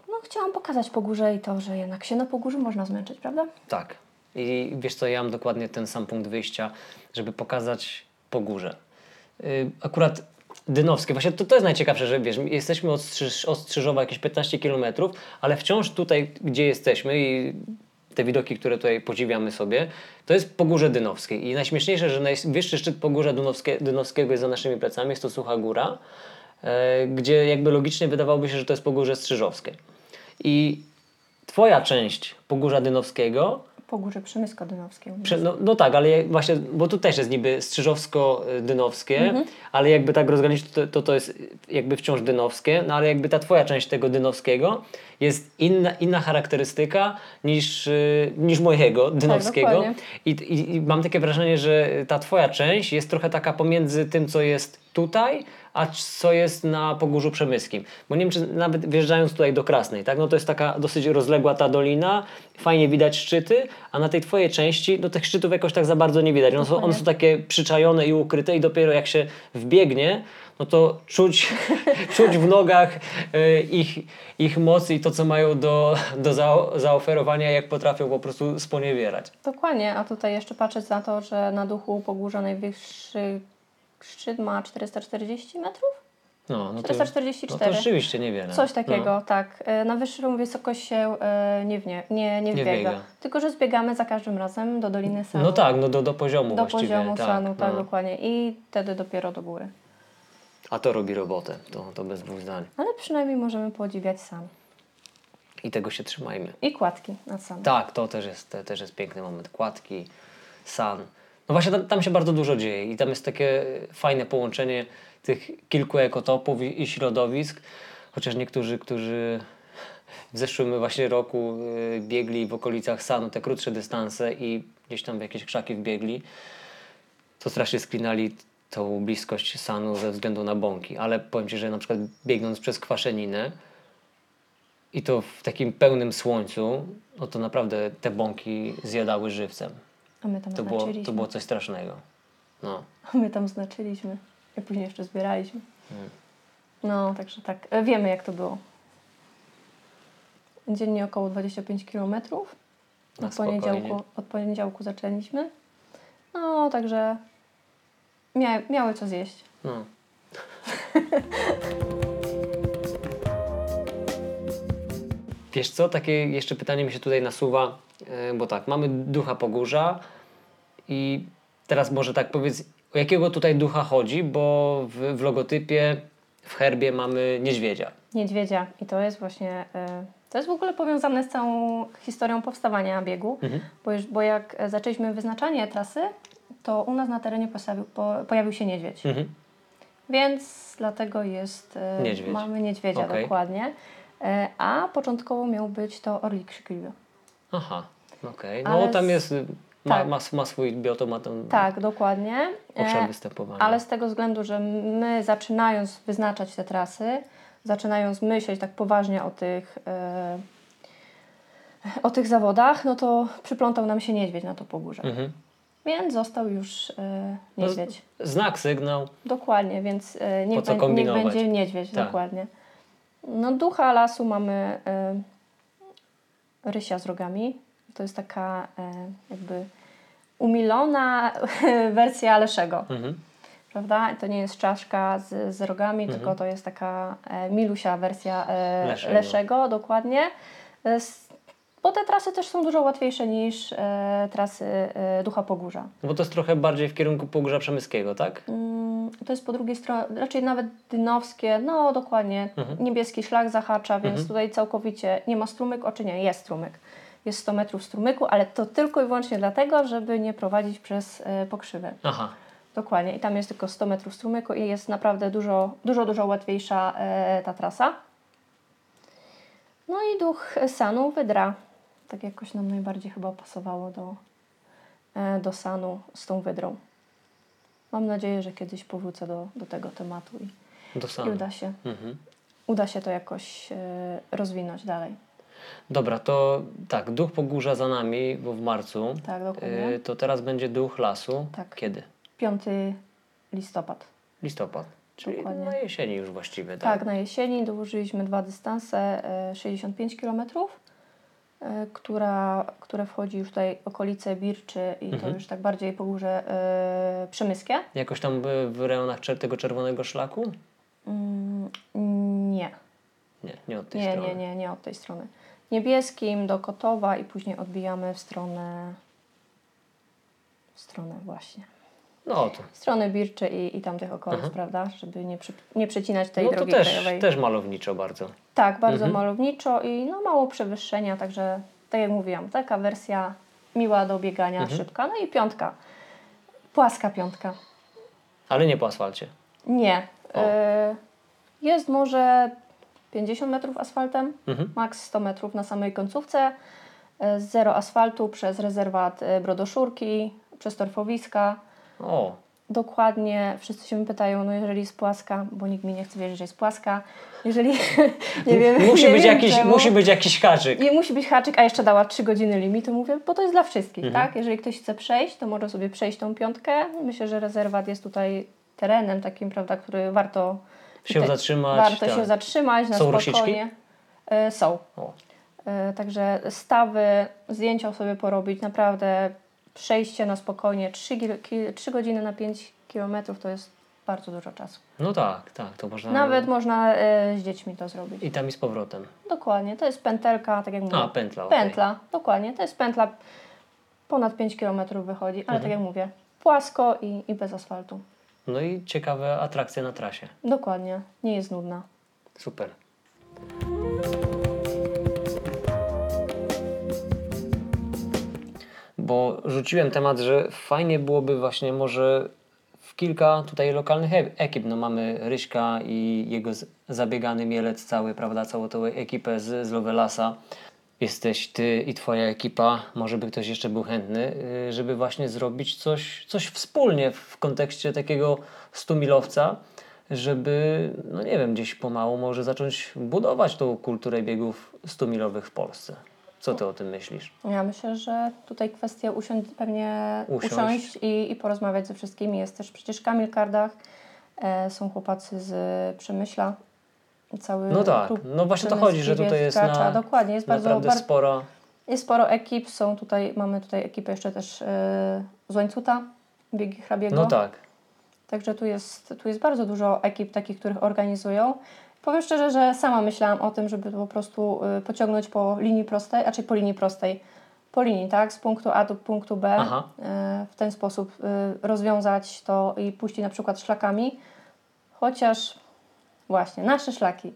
No chciałam pokazać Pogórze i to, że jednak się na Pogórzu można zmęczyć, prawda? Tak. I wiesz co, ja mam dokładnie ten sam punkt wyjścia, żeby pokazać po górze. Y, Akurat Dynowskie, właśnie to, to jest najciekawsze, że wiesz, jesteśmy od, Strzyż, od Strzyżowa jakieś 15 km, ale wciąż tutaj, gdzie jesteśmy i te widoki, które tutaj podziwiamy sobie, to jest Pogórze Dynowskie. I najśmieszniejsze, że najwyższy szczyt Pogórza Dynowskie, Dynowskiego jest za naszymi plecami, jest to Sucha Góra, e, gdzie jakby logicznie wydawałoby się, że to jest Pogórze Strzyżowskie. I twoja część Pogórza Dynowskiego Pogórze Przemysko-Dynowskie. No, no tak, ale właśnie, bo tu też jest niby strzyżowsko-dynowskie, Mhm. ale jakby tak rozgraniczyć, to, to to jest jakby wciąż dynowskie, no ale jakby ta twoja część tego dynowskiego jest inna, inna charakterystyka niż, y, niż mojego dynowskiego. dokładnie. I, i, I mam takie wrażenie, że ta twoja część jest trochę taka pomiędzy tym, co jest tutaj, a co jest na Pogórzu Przemyskim. Bo nie wiem, czy nawet wjeżdżając tutaj do Krasnej, tak, no to jest taka dosyć rozległa ta dolina, fajnie widać szczyty, a na tej twojej części, no tych szczytów jakoś tak za bardzo nie widać. One są, one są takie przyczajone i ukryte i dopiero jak się wbiegnie, no to czuć, czuć w nogach y, ich, ich moc i to, co mają do, do zao- zaoferowania, jak potrafią po prostu sponiewierać. Dokładnie, a tutaj jeszcze patrzeć na to, że na duchu Pogórza najwyższy szczyt ma 440 metrów? No, no to, 444. No to rzeczywiście niewiele. Coś takiego, No. tak. E, Na wyższą wysokość się nie, wnie, nie, nie wbiega. biega. Tylko, że zbiegamy za każdym razem do Doliny Sanu. No tak, no do, do poziomu Do poziomu tak, Sanu, tak, no. dokładnie. I wtedy dopiero do góry. A to robi robotę, to, to bez dwóch zdań. Ale przynajmniej możemy podziwiać San. I tego się trzymajmy. I kładki nad Sanem. Tak, to też jest, to też jest piękny moment. Kładki, san. No właśnie tam, tam się bardzo dużo dzieje i tam jest takie fajne połączenie tych kilku ekotopów i, i środowisk. Chociaż niektórzy, którzy w zeszłym właśnie roku y, biegli w okolicach Sanu te krótsze dystanse i gdzieś tam w jakieś krzaki wbiegli, to strasznie sklinali tą bliskość Sanu ze względu na bąki. Ale powiem Ci, że na przykład biegnąc przez Kwaszeninę, i to w takim pełnym słońcu, no to naprawdę te bąki zjadały żywcem. A my tam To było, to było coś strasznego. No. A my tam znaczyliśmy. I później jeszcze zbieraliśmy. Hmm. No, także tak. E, Wiemy, jak to było. Dziennie około 25 km. Od poniedziałku, od poniedziałku zaczęliśmy. No, także mia, miały co zjeść. no. Wiesz co, takie jeszcze pytanie mi się tutaj nasuwa, e, bo tak, mamy ducha Pogórza i teraz może tak powiedz, o jakiego tutaj ducha chodzi, bo w, w logotypie, w herbie mamy niedźwiedzia. Niedźwiedzia. I to jest właśnie, e, to jest w ogóle powiązane z całą historią powstawania biegu, Mhm. bo, już, bo jak e, zaczęliśmy wyznaczanie trasy, to u nas na terenie pojawił, po, pojawił się niedźwiedź. Mhm. Więc dlatego jest, e, Niedźwiedź. mamy niedźwiedzia Okej. dokładnie. A początkowo miał być to orlik krzykliwy. Aha, okej. No Ale tam jest, y, ma, tak. ma, ma swój biotom, ma tam Tak, dokładnie. obszar E, występowania. Ale z tego względu, że my zaczynając wyznaczać te trasy, zaczynając myśleć tak poważnie o tych, e, o tych zawodach, no to przyplątał nam się niedźwiedź na to pogórze. Mhm. Więc został już No, niedźwiedź. Znak, sygnał. Dokładnie, więc e, niech, bę- niech będzie niedźwiedź, Tak. dokładnie. No ducha lasu mamy rysia z rogami. To jest taka e, jakby umilona wersja Leszego, Mhm. prawda? To nie jest czaszka z, z rogami, Mhm. tylko to jest taka e, milusia wersja e, Leszego. Leszego. dokładnie. Bo te trasy też są dużo łatwiejsze niż e, trasy e, Ducha Pogórza. No bo to jest trochę bardziej w kierunku Pogórza Przemyskiego, tak? Mm, To jest po drugiej stronie, raczej nawet dynowskie, no dokładnie, Mhm. niebieski szlak zahacza, więc Mhm. tutaj całkowicie nie ma strumyk, oczy nie, jest strumyk. Jest 100 metrów strumyku, ale to tylko i wyłącznie dlatego, żeby nie prowadzić przez e, pokrzywę. Aha. Dokładnie. I tam jest tylko 100 metrów strumyku i jest naprawdę dużo, dużo, dużo łatwiejsza e, ta trasa. No i duch Sanu Wydra. Tak jakoś nam najbardziej chyba pasowało do, e, do Sanu z tą Wydrą. Mam nadzieję, że kiedyś powrócę do, do tego tematu i, i uda, się, Mhm. uda się to jakoś rozwinąć dalej. Dobra, to tak, duch pogórza za nami, bo w marcu. Tak, dokładnie. Y, to teraz będzie duch lasu. Tak. Kiedy? 5 listopad. Listopad. Czyli Dokładnie. na jesieni już właściwie, tak? Tak, na jesieni dołożyliśmy dwa dystanse, e, 65 km, e, która, które wchodzi już tutaj okolice Birczy i to Mhm. już tak bardziej pogórze e, przemyskie. Jakoś tam w rejonach tego czerwonego szlaku? Mm, nie, Nie, nie od tej nie, strony. nie, nie, nie od tej strony. Niebieskim do Kotowa i później odbijamy w stronę, w stronę właśnie, No to. w stronę Birczy i, i tamtych okolic, Aha. prawda, żeby nie, przy, nie przecinać tej No to drogi też, krajowej. też malowniczo bardzo. Tak, bardzo Mhm. malowniczo i no, mało przewyższenia, także tak jak mówiłam, taka wersja miła do biegania, Mhm. szybka. No i piątka, płaska piątka. Ale nie po asfalcie. Nie. Y, jest może 50 metrów asfaltem, Mhm. maks 100 metrów na samej końcówce. y, Zero asfaltu przez rezerwat y, Brodoszurki, przez torfowiska. O, Dokładnie, wszyscy się pytają, no jeżeli jest płaska, bo nikt mi nie chce wierzyć, że jest płaska. Jeżeli, nie wiem, musi, nie być wiem jakiś, czemu. musi być jakiś haczyk. I musi być haczyk, a jeszcze dała 3 godziny limitu, mówię, bo to jest dla wszystkich, Mhm. tak? Jeżeli ktoś chce przejść, to może sobie przejść tą piątkę. Myślę, że rezerwat jest tutaj terenem takim, prawda, który warto Się zatrzymać. warto tak. się zatrzymać na Są spokojnie. rosiczki? E, są. O. E, także stawy, zdjęcia sobie porobić, naprawdę przejście na spokojnie, 3, 3 godziny na 5 kilometrów to jest bardzo dużo czasu. No tak, tak, to można. Nawet można e, z dziećmi to zrobić. I tam i z powrotem. Dokładnie, to jest pętelka, tak jak mówię. A, pętla. Pętla, dokładnie. To jest pętla, ponad 5 km wychodzi, ale Mhm. tak jak mówię, płasko i, i bez asfaltu. No i ciekawe atrakcje na trasie. Dokładnie, nie jest nudna. Super. Bo rzuciłem temat, że fajnie byłoby właśnie może w kilka tutaj lokalnych e- ekip. No mamy Ryśka i jego zabiegany mielec cały, prawda, całą tą ekipę z, z Lovelasa. Jesteś ty i twoja ekipa, może by ktoś jeszcze był chętny, y, żeby właśnie zrobić coś, coś wspólnie w kontekście takiego stumilowca, żeby, no nie wiem, gdzieś pomału może zacząć budować tą kulturę biegów stumilowych w Polsce. Co ty o tym myślisz? Ja myślę, że tutaj kwestia usiąść, pewnie Usiąść. usiąść, i, i porozmawiać ze wszystkimi. Jest też przecież Kamil Kardach, e, są chłopacy z Przemyśla. Cały No tak, no właśnie to chodzi, że tutaj jest na, Dokładnie, jest bardzo, naprawdę bardzo spora... jest sporo ekip. Są tutaj, mamy tutaj ekipę jeszcze też e, z Łańcuta, Biegi Hrabiego. No tak. Także tu jest, tu jest bardzo dużo ekip takich, których organizują. Powiem szczerze, że sama myślałam o tym, żeby po prostu y, pociągnąć po linii prostej, raczej po linii prostej, po linii, tak, z punktu A do punktu B, Aha. y, w ten sposób rozwiązać to i puścić na przykład szlakami, chociaż właśnie, nasze szlaki.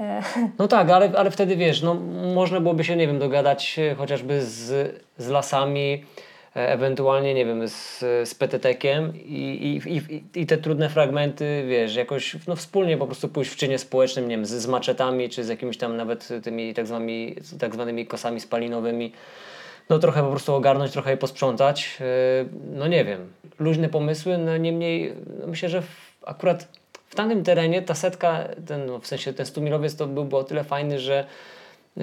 E, No tak, ale, ale wtedy wiesz, no, można byłoby się, nie wiem, dogadać e, chociażby z, z lasami, e, ewentualnie, nie wiem, z, z PTT-kiem i, i, i, i te trudne fragmenty, wiesz, jakoś no, wspólnie po prostu pójść w czynie społecznym, nie wiem, z, z maczetami, czy z jakimiś tam nawet tymi tak zwanymi, tak zwanymi kosami spalinowymi. No trochę po prostu ogarnąć, trochę je posprzątać. No nie wiem, luźne pomysły, no niemniej no myślę, że akurat w tamtym terenie ta setka, ten, no w sensie ten stumilowiec to byłby o tyle fajny, że e,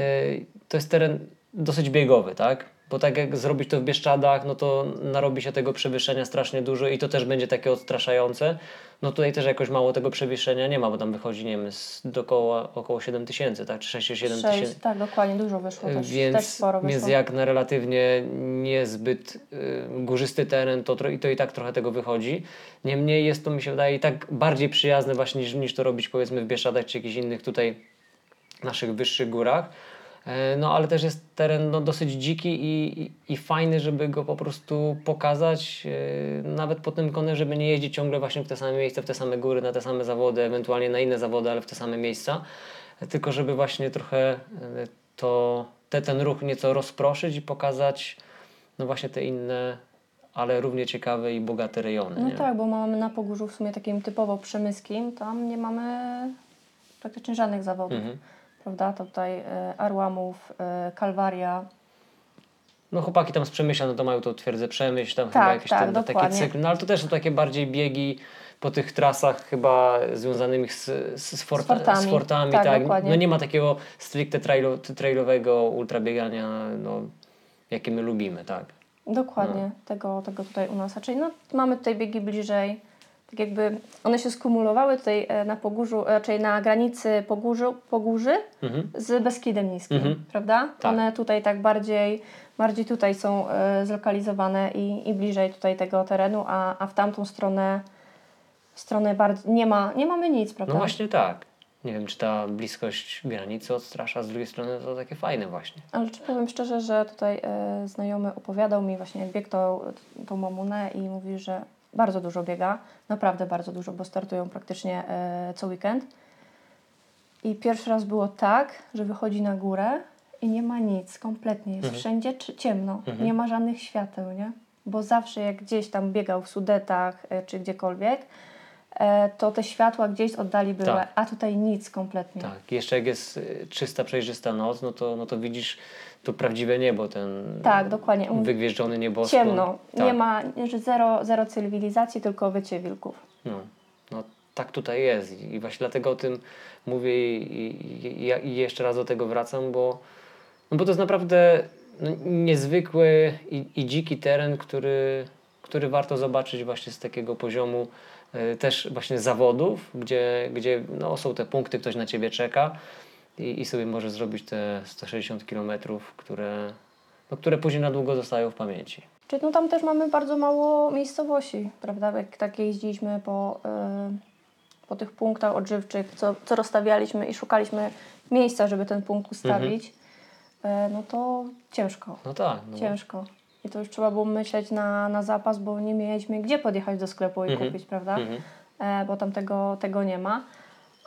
to jest teren dosyć biegowy, tak? Bo tak jak zrobić to w Bieszczadach, no to narobi się tego przewyższenia strasznie dużo i to też będzie takie odstraszające. No tutaj też jakoś mało tego przewyższenia nie ma, bo tam wychodzi, nie wiem, z dookoła około 7 tysięcy, tak? Czy 6-7 tysięcy. sześć, tak, dokładnie, dużo wyszło też, też Więc, sporo wyszło. więc jak na relatywnie niezbyt y, górzysty teren, to, to i tak trochę tego wychodzi. Niemniej jest to, mi się wydaje, i tak bardziej przyjazne właśnie niż, niż to robić powiedzmy w Bieszczadach czy jakichś innych tutaj naszych wyższych górach. E, No ale też jest teren no, dosyć dziki i, i, i fajny, żeby go po prostu pokazać, e, nawet pod tym kątem, żeby nie jeździć ciągle właśnie w te same miejsca, w te same góry, na te same zawody, ewentualnie na inne zawody, ale w te same miejsca, e, tylko żeby właśnie trochę to, te, ten ruch nieco rozproszyć i pokazać no właśnie te inne, ale równie ciekawe i bogate rejony. No nie? tak, bo mamy na Pogórzu w sumie takim typowo przemyskim, tam nie mamy praktycznie żadnych zawodów. Mhm. Prawda? To tutaj e, Arłamów, e, Kalwaria. No chłopaki tam z Przemyśla, no to mają to twierdzę Przemyśl, tam Tak, chyba jakiś tak, ten, taki cykl, no ale to też są takie bardziej biegi po tych trasach chyba związanymi z, z, z, forta, fortami. z fortami, Tak, tak. dokładnie. No nie ma takiego stricte trailu, trailowego ultrabiegania, no, jakie my lubimy, tak. Dokładnie, No. tego, tego tutaj u nas raczej. No, mamy tutaj biegi bliżej, tak jakby one się skumulowały tutaj e, na Pogórzu, raczej na granicy Pogórzu, Pogórzy Mhm. z Beskidem Niskim, Mhm. prawda? Tak. One tutaj tak bardziej, bardziej tutaj są e, zlokalizowane i, i bliżej tutaj tego terenu, a, a w tamtą stronę, stronę bardziej, nie, ma, nie mamy nic, prawda? No właśnie tak. Nie wiem, czy ta bliskość granicy odstrasza, z drugiej strony to takie fajne właśnie. Ale czy powiem szczerze, że tutaj e, znajomy opowiadał mi właśnie, jak biegł tą, tą mamunę i mówi, że bardzo dużo biega, naprawdę bardzo dużo, bo startują praktycznie e, co weekend. I pierwszy raz było tak, że wychodzi na górę i nie ma nic, kompletnie jest Mhm. wszędzie ciemno, Mhm. nie ma żadnych świateł, nie? Bo zawsze jak gdzieś tam biegał w Sudetach e, czy gdziekolwiek, e, to te światła gdzieś z oddali były, Tak. a tutaj nic kompletnie. Tak, jeszcze jak jest czysta, przejrzysta noc, no to, no to widzisz to prawdziwe niebo, ten Tak, dokładnie. wygwieżdżony nieboskłon. Ciemno. Tak. Nie ma zero, zero cywilizacji, tylko wycie wilków. No, no tak tutaj jest i właśnie dlatego o tym mówię i, i, i, i jeszcze raz do tego wracam, bo, no bo to jest naprawdę no, niezwykły i, i dziki teren, który, który warto zobaczyć właśnie z takiego poziomu e, też właśnie zawodów, gdzie, gdzie no, są te punkty, ktoś na Ciebie czeka i, i sobie możesz zrobić te 160 km, które, no, które później na długo zostają w pamięci. Czyli no tam też mamy bardzo mało miejscowości, prawda? Jak tak jeździliśmy po, y, po tych punktach odżywczych, co, co rozstawialiśmy i szukaliśmy miejsca, żeby ten punkt ustawić, y, no to ciężko, No tak. No, ciężko. I to już trzeba było myśleć na, na zapas, bo nie mieliśmy gdzie podjechać do sklepu i Mhm. kupić, prawda? Mhm. e, bo tam tego, tego nie ma.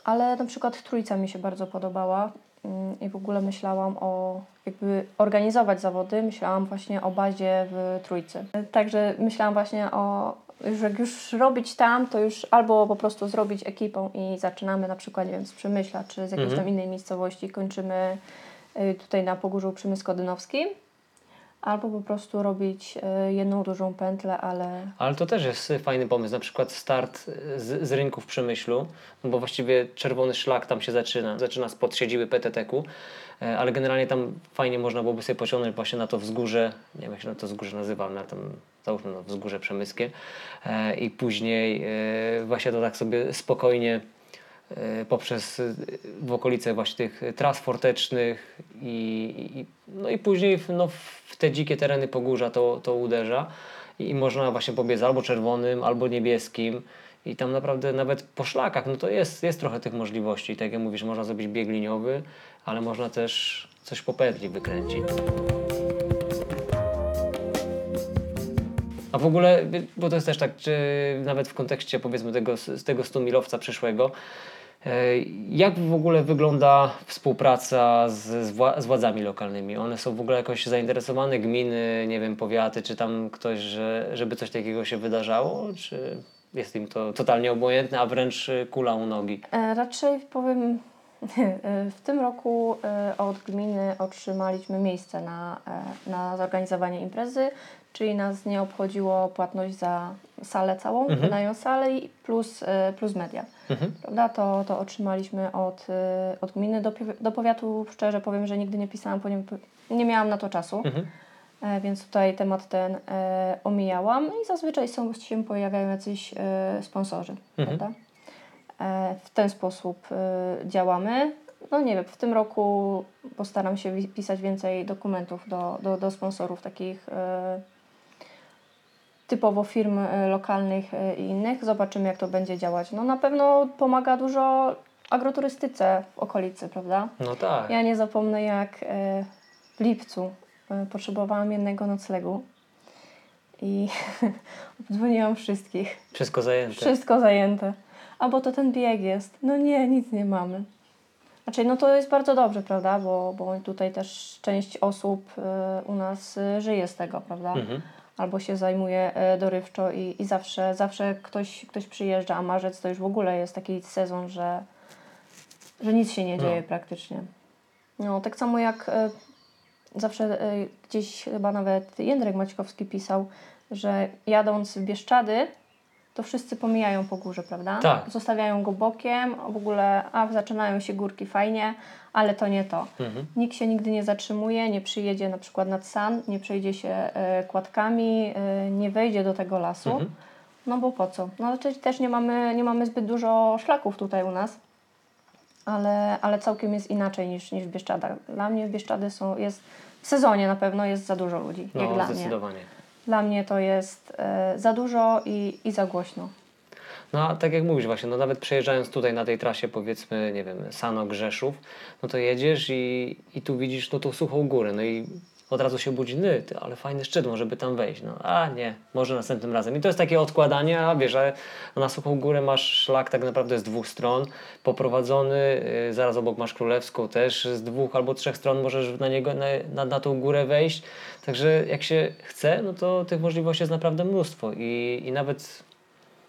Ale na przykład trójca mi się bardzo podobała mm, i w ogóle myślałam o jakby organizować zawody, myślałam właśnie o bazie w trójcy. Także myślałam właśnie o, już jak już robić tam, to już albo po prostu zrobić ekipą i zaczynamy na przykład, nie wiem, z Przemyśla czy z jakiejś Mhm. tam innej miejscowości, kończymy y, tutaj na Pogórzu Przemyskodynowskim. Albo po prostu robić y, jedną dużą pętlę, ale Ale to też jest fajny pomysł, na przykład start z, z rynku w Przemyślu, no bo właściwie czerwony szlak tam się zaczyna, zaczyna spod siedziby PTT-ku, e, ale generalnie tam fajnie można byłoby sobie pociągnąć właśnie na to wzgórze, nie wiem jak się na to wzgórze nazywa, na tam, załóżmy no, wzgórze przemyskie e, i później e, właśnie to tak sobie spokojnie e, poprzez e, w okolice właśnie tych tras fortecznych i, i, no i później w- no, w te dzikie tereny Pogórza to, to uderza i, i można właśnie pobiec albo czerwonym, albo niebieskim i tam naprawdę nawet po szlakach, no to jest, jest trochę tych możliwości, tak jak mówisz, można zrobić bieg liniowy, ale można też coś po pętli wykręcić. A w ogóle, bo to jest też tak, czy nawet w kontekście powiedzmy tego, z tego 100 milowca przyszłego, e, jak w ogóle wygląda współpraca z, z, wła- z władzami lokalnymi? One są w ogóle jakoś zainteresowane, gminy, nie wiem, powiaty, czy tam ktoś, że, żeby coś takiego się wydarzało, czy jest im to totalnie obojętne, a wręcz kula u nogi? E, Raczej powiem, w tym roku e, od gminy otrzymaliśmy miejsce na, na zorganizowanie imprezy, czyli nas nie obchodziło płatność za salę całą, Mhm. wynają salę plus, e, plus media. Mhm. Prawda? To, to otrzymaliśmy od, e, od gminy. Do, do powiatu szczerze powiem, że nigdy nie pisałam, po nim, nie miałam na to czasu. Mhm. E, więc tutaj temat ten e, omijałam i zazwyczaj są, się pojawiają jacyś e, sponsorzy, Mhm. prawda? E, w ten sposób e, działamy. No nie wiem, w tym roku postaram się pisać więcej dokumentów do, do, do sponsorów takich e, typowo firm e, lokalnych e, i innych. Zobaczymy jak to będzie działać. No na pewno pomaga dużo agroturystyce w okolicy, prawda? No tak. Ja nie zapomnę, jak e, w lipcu potrzebowałam jednego noclegu i obdzwoniłam wszystkich. Wszystko zajęte. Wszystko zajęte. A bo to ten bieg jest. No nie, nic nie mamy. Znaczy, no to jest bardzo dobrze, prawda? Bo, bo tutaj też część osób u nas żyje z tego, prawda? Mhm. Albo się zajmuje e, dorywczo i, i zawsze, zawsze ktoś, ktoś przyjeżdża, a marzec to już w ogóle jest taki sezon, że, że nic się nie No. dzieje praktycznie. No, tak samo jak e, zawsze e, gdzieś chyba nawet Jędrek Maćkowski pisał, że jadąc w Bieszczady, to wszyscy pomijają po górze, prawda? Tak. Zostawiają go bokiem, w ogóle, a zaczynają się górki fajnie, ale to nie to. Mhm. Nikt się nigdy nie zatrzymuje, nie przyjedzie na przykład nad San, nie przejdzie się e, kładkami, e, nie wejdzie do tego lasu. Mhm. No bo po co? No też, też nie, mamy, nie mamy zbyt dużo szlaków tutaj u nas, ale, ale całkiem jest inaczej niż, niż w Bieszczadach. Dla mnie w Bieszczady są, jest, w sezonie na pewno jest za dużo ludzi, jak No, dla mnie. Dla mnie to jest e, za dużo i, i za głośno. No a tak jak mówisz właśnie, no nawet przejeżdżając tutaj na tej trasie powiedzmy, nie wiem, Sano, Grzeszów, no to jedziesz i, i tu widzisz no tą suchą górę, no i od razu się budzi, ny, ty, ale fajny szczyt, może by tam wejść. No a nie, może następnym razem. I to jest takie odkładanie, a wiesz, że na suchą górę masz szlak tak naprawdę z dwóch stron, poprowadzony, yy, zaraz obok masz Królewską też, z dwóch albo trzech stron możesz na, niego, na, na, na tą górę wejść. Także jak się chce, no to tych możliwości jest naprawdę mnóstwo i, i nawet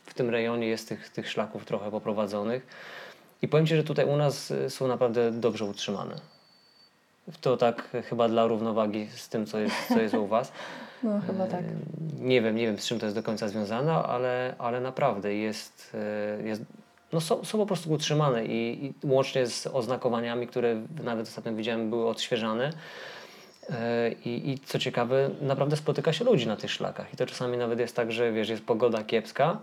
w tym rejonie jest tych, tych szlaków trochę poprowadzonych. I powiem Ci, że tutaj u nas y, są naprawdę dobrze utrzymane. To tak chyba dla równowagi z tym, co jest, co jest u Was. No chyba tak. Nie wiem, nie wiem z czym to jest do końca związane, ale, ale naprawdę jest, y, jest no są, są po prostu utrzymane i, i łącznie z oznakowaniami, które nawet ostatnio widziałem były odświeżane. E, I, I co ciekawe, naprawdę spotyka się ludzi na tych szlakach. I to czasami nawet jest tak, że wiesz, jest pogoda kiepska,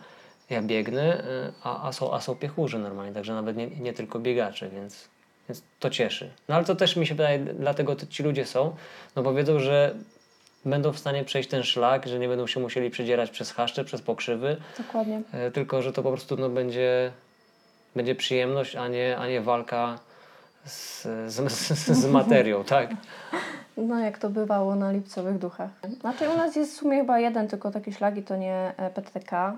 ja biegnę, e, a, a, są, a są piechurzy normalnie, także nawet nie, nie tylko biegacze, więc, więc to cieszy. No ale to też mi się wydaje, dlatego ci ludzie są, no bo wiedzą, że będą w stanie przejść ten szlak, że nie będą się musieli przedzierać przez chaszcze, przez pokrzywy, Dokładnie. e, tylko że to po prostu no, będzie, będzie przyjemność, a nie, a nie walka z, z, z, z materią, tak? No jak to bywało na lipcowych duchach. Znaczy u nas jest w sumie chyba jeden tylko taki szlak i to nie e, PTK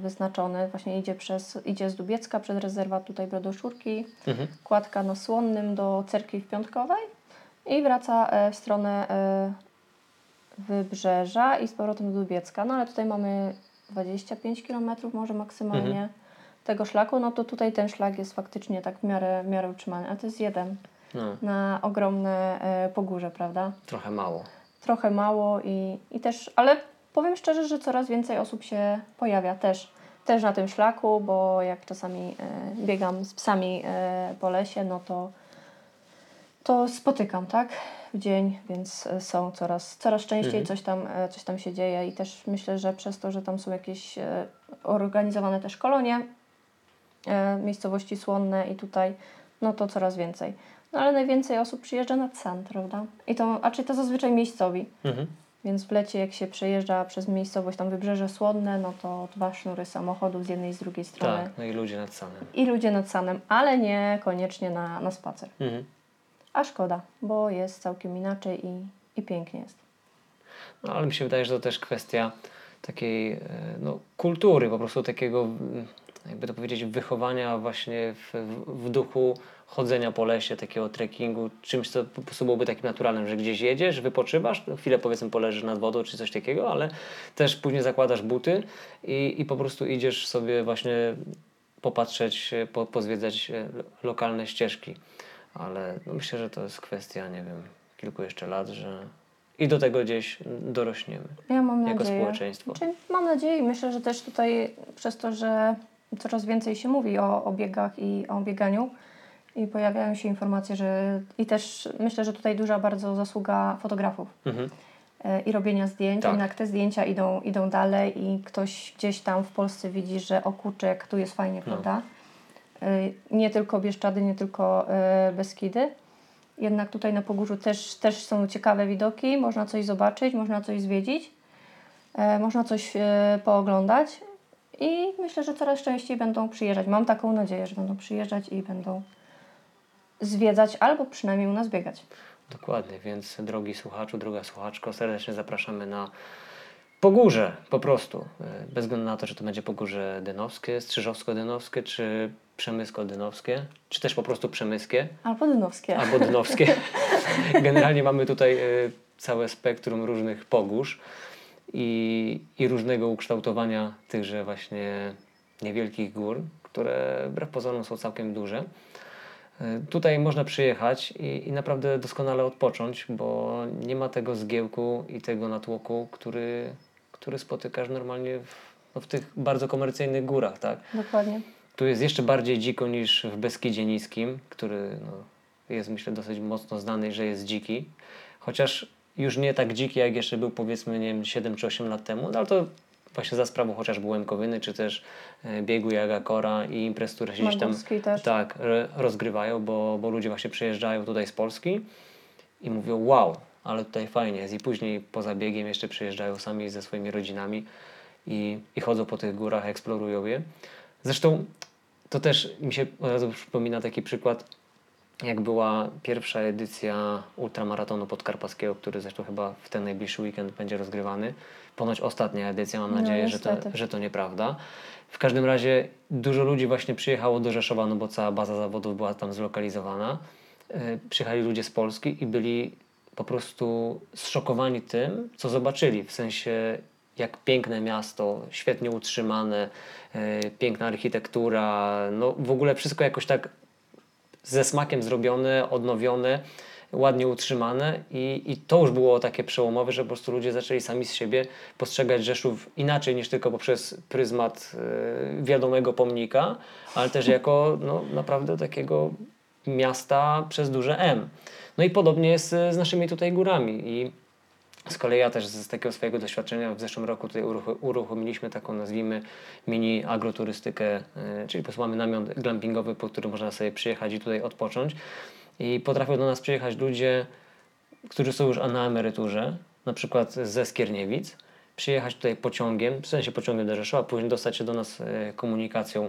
wyznaczony. Właśnie idzie, przez, idzie z Dubiecka przez rezerwat tutaj Brodoszurki, Mhm. kładka na Słonnym do Cerkwi w Piątkowej i wraca e, w stronę e, Wybrzeża i z powrotem do Dubiecka. No ale tutaj mamy 25 km może maksymalnie Mhm. tego szlaku, no to tutaj ten szlak jest faktycznie tak w miarę, w miarę utrzymany, a to jest jeden No, na ogromne e, pogórze, prawda? trochę mało. Trochę mało i, i też, ale powiem szczerze, że coraz więcej osób się pojawia też, też na tym szlaku, bo jak czasami e, biegam z psami e, po lesie, no to, to spotykam, tak? W dzień, więc e, są coraz, coraz częściej Mhm. coś, tam, e, coś tam się dzieje i też myślę, że przez to, że tam są jakieś organizowane też kolonie, miejscowości słonne i tutaj, no to coraz więcej. No ale najwięcej osób przyjeżdża nad San, prawda? I to, a czy to zazwyczaj miejscowi. Mhm. Więc w lecie, jak się przejeżdża przez miejscowość, tam wybrzeże słonne, no to dwa sznury samochodów z jednej i z drugiej strony. Tak, no i ludzie nad samym. I ludzie nad Sanem, ale nie koniecznie na, na spacer. Mhm. A szkoda, bo jest całkiem inaczej i, i pięknie jest. No, ale mi się wydaje, że to też kwestia takiej e, no, kultury, po prostu takiego, mm, jakby to powiedzieć, wychowania właśnie w, w, duchu chodzenia po lesie, takiego trekkingu, czymś, co po prostu byłoby takim naturalnym, że gdzieś jedziesz, wypoczywasz, chwilę powiedzmy poleżysz nad wodą czy coś takiego, ale też później zakładasz buty i, i po prostu idziesz sobie właśnie popatrzeć, po, pozwiedzać e, lo- lokalne ścieżki. Ale no myślę, że to jest kwestia, nie wiem, kilku jeszcze lat, że i do tego gdzieś dorośniemy Ja mam jako nadzieję. społeczeństwo. Znaczy, mam nadzieję i myślę, że też tutaj przez to, że coraz więcej się mówi o, o biegach i o bieganiu i pojawiają się informacje, że i też myślę, że tutaj duża bardzo zasługa fotografów. Mhm. e, i robienia zdjęć. Tak. Jednak te zdjęcia idą, idą dalej i ktoś gdzieś tam w Polsce widzi, że o kurczę, jak tu jest fajnie, No. prawda? E, Nie tylko Bieszczady, nie tylko e, Beskidy. Jednak tutaj na Pogórzu też, też są ciekawe widoki, można coś zobaczyć, można coś zwiedzić, można coś pooglądać i myślę, że coraz częściej będą przyjeżdżać. Mam taką nadzieję, że będą przyjeżdżać i będą zwiedzać albo przynajmniej u nas biegać. Dokładnie, więc drogi słuchaczu, droga słuchaczko, serdecznie zapraszamy na Pogórze po prostu. E, Bez względu na to, czy to będzie Pogórze Dynowskie, Strzyżowsko-Dynowskie, czy Przemysko-Dynowskie, czy też po prostu Przemyskie. Albo Dynowskie. albo dnowskie. Generalnie mamy tutaj e, całe spektrum różnych pogórz i, i różnego ukształtowania tychże właśnie niewielkich gór, które wbrew pozorom są całkiem duże. E, Tutaj można przyjechać i, i naprawdę doskonale odpocząć, bo nie ma tego zgiełku i tego natłoku, który, który spotykasz normalnie w, no w tych bardzo komercyjnych górach, tak? Dokładnie. Tu jest jeszcze bardziej dziko niż w Beskidzie Niskim, który no, jest myślę dosyć mocno znany, że jest dziki. Chociaż już nie tak dziki, jak jeszcze był powiedzmy, nie wiem, 7 czy 8 lat temu, no ale to właśnie za sprawą chociażby Łemkowyny, czy też e, biegu Jagakora i imprez, które się gdzieś tam też. tak, rozgrywają, bo, bo ludzie właśnie przyjeżdżają tutaj z Polski i mówią wow, ale tutaj fajnie jest i później poza biegiem jeszcze przyjeżdżają sami ze swoimi rodzinami i, i chodzą po tych górach, eksplorują je. Zresztą to też mi się od razu przypomina taki przykład, jak była pierwsza edycja ultramaratonu podkarpackiego, który zresztą chyba w ten najbliższy weekend będzie rozgrywany. Ponoć ostatnia edycja, mam No, nadzieję, że, to, że to nieprawda. W każdym razie dużo ludzi właśnie przyjechało do Rzeszowa, no bo cała baza zawodów była tam zlokalizowana. E, Przyjechali ludzie z Polski i byli po prostu zszokowani tym, co zobaczyli. W sensie, jak piękne miasto, świetnie utrzymane, e, piękna architektura, no w ogóle wszystko jakoś tak ze smakiem zrobione, odnowione, ładnie utrzymane i, i to już było takie przełomowe, że po prostu ludzie zaczęli sami z siebie postrzegać Rzeszów inaczej niż tylko poprzez pryzmat e, wiadomego pomnika, ale też jako no, naprawdę takiego miasta przez duże M. No i podobnie jest e, z naszymi tutaj górami i z kolei ja też z takiego swojego doświadczenia w zeszłym roku tutaj uruch- uruchomiliśmy taką, nazwijmy, mini agroturystykę, e, czyli po namiot glampingowy, po który można sobie przyjechać i tutaj odpocząć. I potrafią do nas przyjechać ludzie, którzy są już na emeryturze, na przykład ze Skierniewic, przyjechać tutaj pociągiem, w sensie pociągiem do Rzeszowa, później dostać się do nas e, komunikacją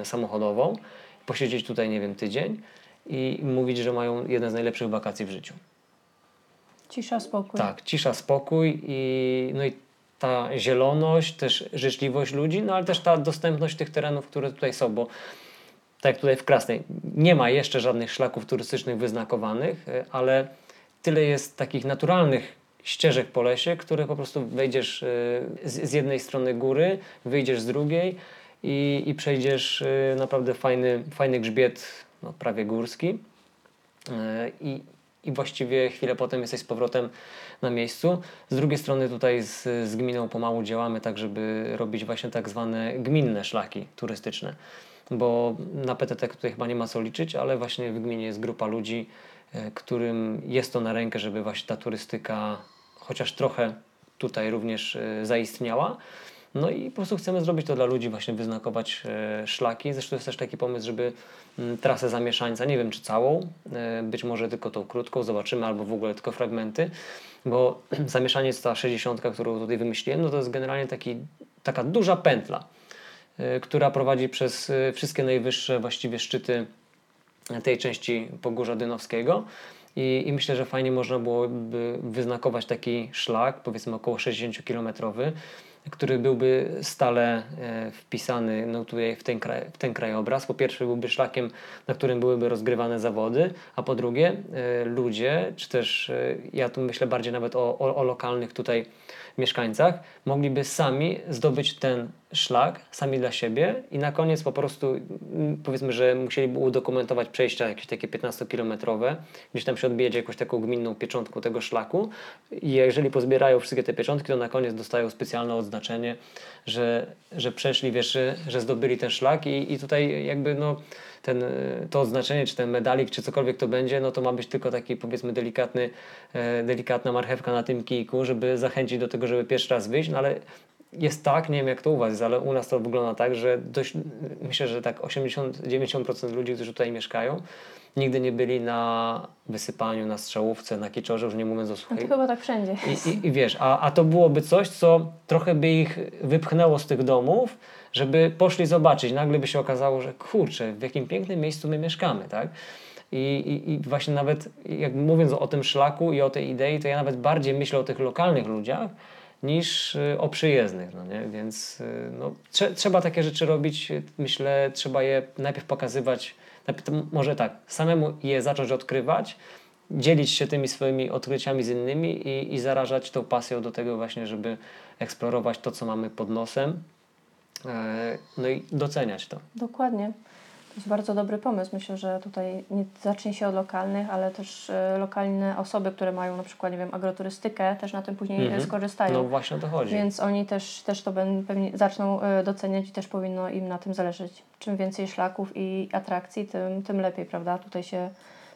e, samochodową, posiedzieć tutaj, nie wiem, tydzień i mówić, że mają jeden z najlepszych wakacji w życiu. Cisza, spokój. Tak, cisza, spokój i, no i ta zieloność, też życzliwość ludzi, no ale też ta dostępność tych terenów, które tutaj są, bo tak jak tutaj w Krasnej, nie ma jeszcze żadnych szlaków turystycznych wyznakowanych, e, ale tyle jest takich naturalnych ścieżek po lesie, które po prostu wejdziesz e, z, jednej strony góry, wyjdziesz z drugiej i, i przejdziesz e, naprawdę fajny, fajny grzbiet, no, prawie górski. I, i właściwie chwilę potem jesteś z powrotem na miejscu. Z drugiej strony tutaj z, z gminą pomału działamy tak, żeby robić właśnie tak zwane gminne szlaki turystyczne. Bo na PTT tutaj chyba nie ma co liczyć, ale właśnie w gminie jest grupa ludzi, e, którym jest to na rękę, żeby właśnie ta turystyka chociaż trochę tutaj również e, zaistniała. No i po prostu chcemy zrobić to dla ludzi, właśnie wyznakować e, szlaki. Zresztą jest też taki pomysł, żeby mm, trasę zamieszańca, nie wiem czy całą, e, być może tylko tą krótką, zobaczymy, albo w ogóle tylko fragmenty, bo zamieszaniec ta 60, którą tutaj wymyśliłem, no to jest generalnie taki, taka duża pętla, e, która prowadzi przez wszystkie najwyższe właściwie szczyty tej części Pogórza Dynowskiego. I, I myślę, że fajnie można byłoby wyznakować taki szlak, powiedzmy około 60-kilometrowy, który byłby stale e, wpisany no, tutaj w, ten kraj, w ten krajobraz. Po pierwsze byłby szlakiem, na którym byłyby rozgrywane zawody, a po drugie e, ludzie, czy też e, ja tu myślę bardziej nawet o, o, o lokalnych tutaj mieszkańcach, mogliby sami zdobyć ten szlak, sami dla siebie i na koniec po prostu mm, powiedzmy, że musieliby udokumentować przejścia jakieś takie 15-kilometrowe, gdzieś tam się odbijać jakąś taką gminną pieczątką tego szlaku. I jeżeli pozbierają wszystkie te pieczątki, to na koniec dostają specjalne odznaczenie, że, że przeszli, wiesz, że, że zdobyli ten szlak i, i tutaj jakby no ten, e, to odznaczenie, czy ten medalik, czy cokolwiek to będzie, no to ma być tylko taki powiedzmy delikatny, e, delikatna marchewka na tym kijku, żeby zachęcić do tego, żeby pierwszy raz wyjść, no ale jest tak, nie wiem jak to u Was ale u nas to wygląda tak, że dość, myślę, że tak 80-90% ludzi, którzy tutaj mieszkają, nigdy nie byli na wysypaniu, na strzałówce, na kiczorze, już nie mówiąc o No suchej. to chyba tak wszędzie. I, i, I wiesz, a, a to byłoby coś, co trochę by ich wypchnęło z tych domów, żeby poszli zobaczyć. Nagle by się okazało, że kurczę, w jakim pięknym miejscu my mieszkamy, tak? I, i, I właśnie nawet jak mówiąc o tym szlaku i o tej idei, to ja nawet bardziej myślę o tych lokalnych ludziach niż y, o przyjezdnych, no nie? Więc y, no, trze, trzeba takie rzeczy robić, myślę, trzeba je najpierw pokazywać, najpierw, może tak, samemu je zacząć odkrywać, dzielić się tymi swoimi odkryciami z innymi i, i zarażać tą pasją do tego właśnie, żeby eksplorować to, co mamy pod nosem, e, no i doceniać to. Dokładnie. Jakiś bardzo dobry pomysł. Myślę, że tutaj nie zacznie się od lokalnych, ale też e, lokalne osoby, które mają na przykład, nie wiem, agroturystykę, też na tym później Mhm. skorzystają. No właśnie o to chodzi. Więc oni też, też to ben- pewnie zaczną e, doceniać i też powinno im na tym zależeć. Czym więcej szlaków i atrakcji, tym, tym lepiej, prawda? Tutaj się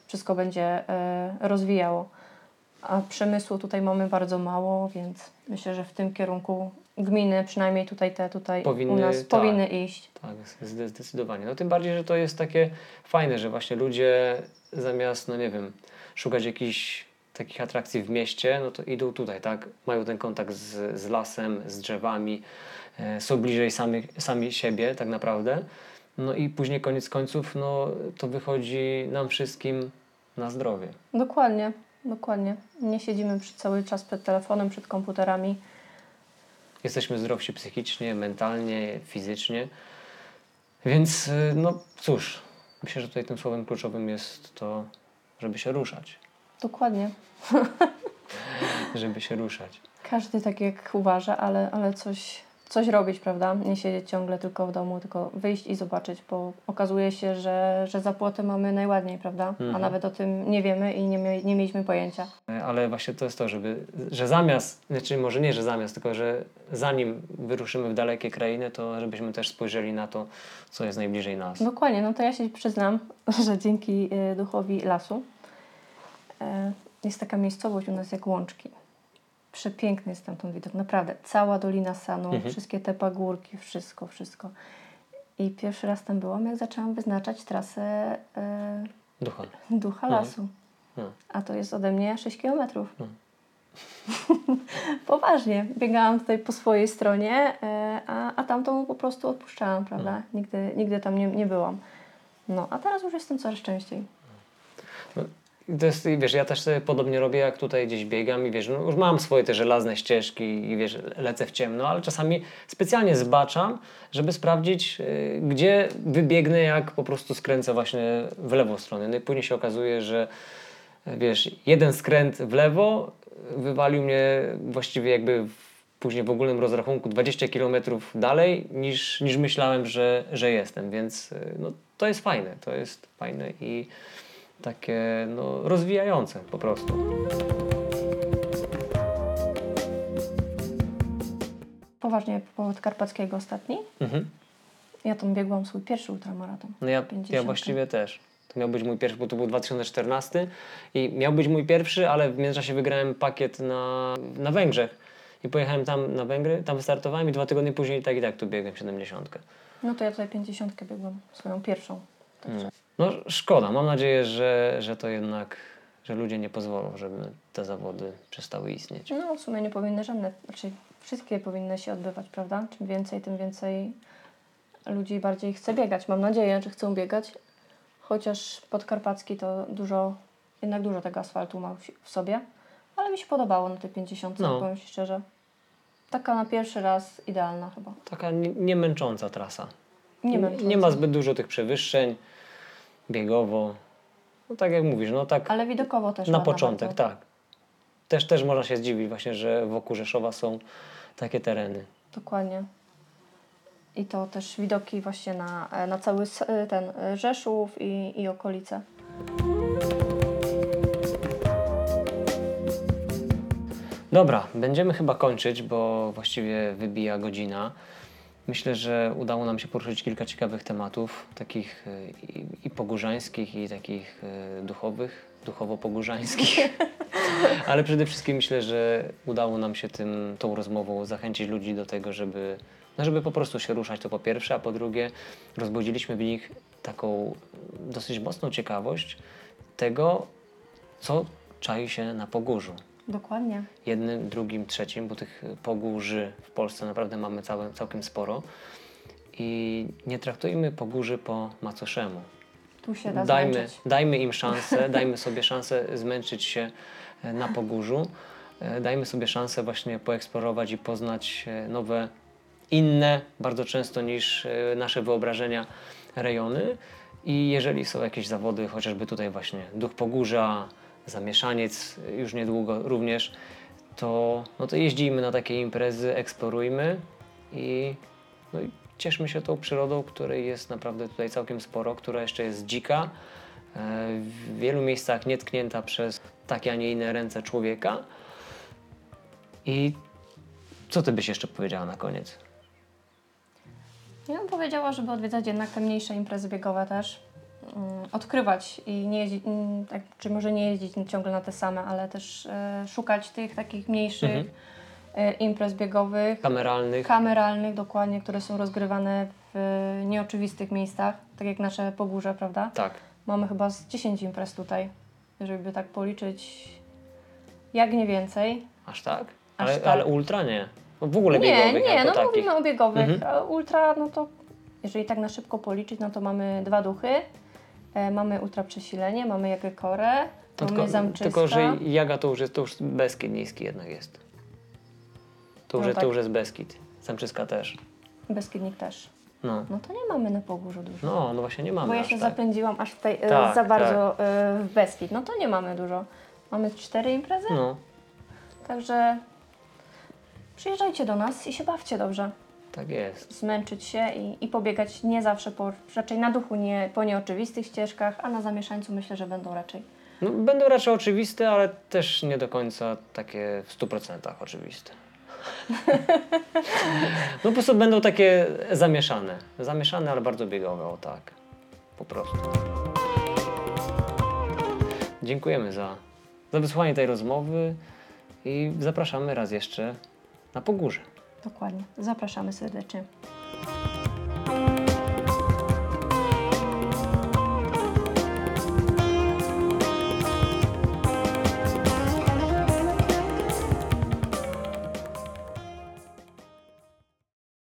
wszystko będzie e, rozwijało. A przemysłu tutaj mamy bardzo mało, więc myślę, że w tym kierunku gminy, przynajmniej tutaj te tutaj u Powinny, nas tak. powinny iść. Tak, zde- zdecydowanie. No tym bardziej, że to jest takie fajne, że właśnie ludzie zamiast, no nie wiem, szukać jakichś takich atrakcji w mieście, no to idą tutaj, tak? Mają ten kontakt z, z lasem, z drzewami, e, są bliżej sami, sami siebie tak naprawdę. No i później koniec końców, no to wychodzi nam wszystkim na zdrowie. Dokładnie, dokładnie. Nie siedzimy przy, cały czas przed telefonem, przed komputerami. Jesteśmy zdrowsi psychicznie, mentalnie, fizycznie. Więc y, no cóż, myślę, że tutaj tym słowem kluczowym jest to, żeby się ruszać. Dokładnie. Żeby się ruszać. Każdy tak jak uważa, ale, ale coś, coś robić, prawda? Nie siedzieć ciągle tylko w domu, tylko wyjść i zobaczyć, bo okazuje się, że, że za płotem mamy najładniej, prawda? Mhm. A nawet o tym nie wiemy i nie, nie mieliśmy pojęcia. Ale właśnie to jest to, żeby, że zamiast, znaczy może nie, że zamiast, tylko że zanim wyruszymy w dalekie krainy, to żebyśmy też spojrzeli na to, co jest najbliżej nas. Dokładnie, no to ja się przyznam, że dzięki y, duchowi lasu y, jest taka miejscowość u nas jak Łączki. Przepiękny jest tam ten widok, naprawdę. Cała Dolina Sanu, Mhm. wszystkie te pagórki, wszystko, wszystko. I pierwszy raz tam byłam, jak zaczęłam wyznaczać trasę y, Ducha. ducha Mhm. lasu. No. A to jest ode mnie 6 kilometrów. No. Poważnie. Biegałam tutaj po swojej stronie, e, a, a tamtą po prostu odpuszczałam, prawda? No. Nigdy, nigdy tam nie, nie byłam. No, a teraz już jestem coraz częściej. To jest, wiesz, ja też sobie podobnie robię, jak tutaj gdzieś biegam i wiesz, no już mam swoje te żelazne ścieżki i wiesz, lecę w ciemno, ale czasami specjalnie zbaczam, żeby sprawdzić, y, gdzie wybiegnę, jak po prostu skręcę właśnie w lewą stronę. No i później się okazuje, że wiesz, jeden skręt w lewo wywalił mnie właściwie jakby w, później w ogólnym rozrachunku 20 km dalej niż, niż myślałem, że, że jestem, więc y, no, to jest fajne, to jest fajne i takie no, rozwijające po prostu. Poważnie, powód Karpackiego ostatni. Mhm. Ja tam biegłam swój pierwszy ultramaraton. No ja, ja 50. właściwie też. To miał być mój pierwszy, bo to był 2014 i miał być mój pierwszy, ale w międzyczasie wygrałem pakiet na, na Węgrzech i pojechałem tam na Węgry, tam wystartowałem i dwa tygodnie później tak i tak tu biegłem 70. No to ja tutaj 50 biegłam, swoją pierwszą. Także No szkoda, mam nadzieję, że, że to jednak, że ludzie nie pozwolą, żeby te zawody przestały istnieć. No, w sumie nie powinny żadne, znaczy wszystkie powinny się odbywać, prawda? Czym więcej, tym więcej ludzi bardziej chce biegać. Mam nadzieję, że chcą biegać, chociaż podkarpacki to dużo, jednak dużo tego asfaltu ma w- sobie, ale mi się podobało na tej 50, No. powiem Ci szczerze. Taka na pierwszy raz idealna chyba. Taka nie, nie męcząca trasa. Nie, męcząca. nie ma zbyt dużo tych przewyższeń biegowo. No tak jak mówisz, no tak Ale widokowo też na początek, tak. Też, też można się zdziwić właśnie, że wokół Rzeszowa są takie tereny. Dokładnie. I to też widoki właśnie na, na cały ten Rzeszów i, i okolice. Dobra, będziemy chyba kończyć, bo właściwie wybija godzina. Myślę, że udało nam się poruszyć kilka ciekawych tematów, takich y, i, i pogórzańskich, i takich y, duchowych, duchowo-pogórzańskich. Ale przede wszystkim myślę, że udało nam się tym, tą rozmową zachęcić ludzi do tego, żeby, no żeby po prostu się ruszać, to po pierwsze, a po drugie rozbudziliśmy w nich taką dosyć mocną ciekawość tego, co czai się na Pogórzu Dokładnie. jednym, drugim, trzecim, bo tych pogórzy w Polsce naprawdę mamy całe, całkiem sporo. I nie traktujmy pogórzy po macoszemu. Tu się da Dajmy, zmęczyć. dajmy im szansę, dajmy sobie szansę zmęczyć się e, na pogórzu. E, Dajmy sobie szansę właśnie poeksplorować i poznać e, nowe, inne, bardzo często niż nasze wyobrażenia rejony. I jeżeli są jakieś zawody, chociażby tutaj właśnie Duch Pogórza, Zamieszaniec już niedługo również, to, no to jeździmy na takie imprezy, eksplorujmy i, no i cieszmy się tą przyrodą, której jest naprawdę tutaj całkiem sporo, która jeszcze jest dzika, e, w wielu miejscach nietknięta przez takie, a nie inne ręce człowieka. I co ty byś jeszcze powiedziała na koniec? Ja bym powiedziała, żeby odwiedzać jednak te mniejsze imprezy biegowe też. Mm, Odkrywać i nie jeździć, mm, tak, czy może nie jeździć ciągle na te same, ale też e, szukać tych takich mniejszych Mhm. e, imprez biegowych, Kameralnych? kameralnych dokładnie, które są rozgrywane w nieoczywistych miejscach, tak jak nasze Pogórze, prawda? tak. Mamy chyba z 10 imprez tutaj, żeby tak policzyć, jak nie więcej. Aż tak? Aż Ale, tak. ale ultra nie. No W ogóle Nie, biegowych nie, jako no takich. mówimy o biegowych. Mhm. Ultra, no to jeżeli tak na szybko policzyć, no to mamy dwa duchy. E, mamy ultra przesilenie, mamy Jagekorę, No mamy tylko, zamczyska. tylko, że Jaga to już jest, to już Beskid niski jednak jest. To już, No jest, tak. to już jest Beskid. Zamczyska też. Beskidnik też. No. No to nie mamy na Pogórzu dużo. No, no właśnie nie mamy Bo ja się tak. zapędziłam aż tutaj e, Tak, za bardzo e, w Beskid. No to nie mamy dużo. Mamy cztery imprezy, No, także przyjeżdżajcie do nas i się bawcie dobrze. Tak jest. Zmęczyć się i, i pobiegać nie zawsze po, raczej na duchu, nie po nieoczywistych ścieżkach, a na zamieszańcu myślę, że będą raczej. No, będą raczej oczywiste, ale też nie do końca takie w 100% oczywiste. No po prostu będą takie zamieszane. Zamieszane, ale bardzo biegowe, o tak. Po prostu. Dziękujemy za, za wysłuchanie tej rozmowy i zapraszamy raz jeszcze na Pogórze. Dokładnie. Zapraszamy serdecznie.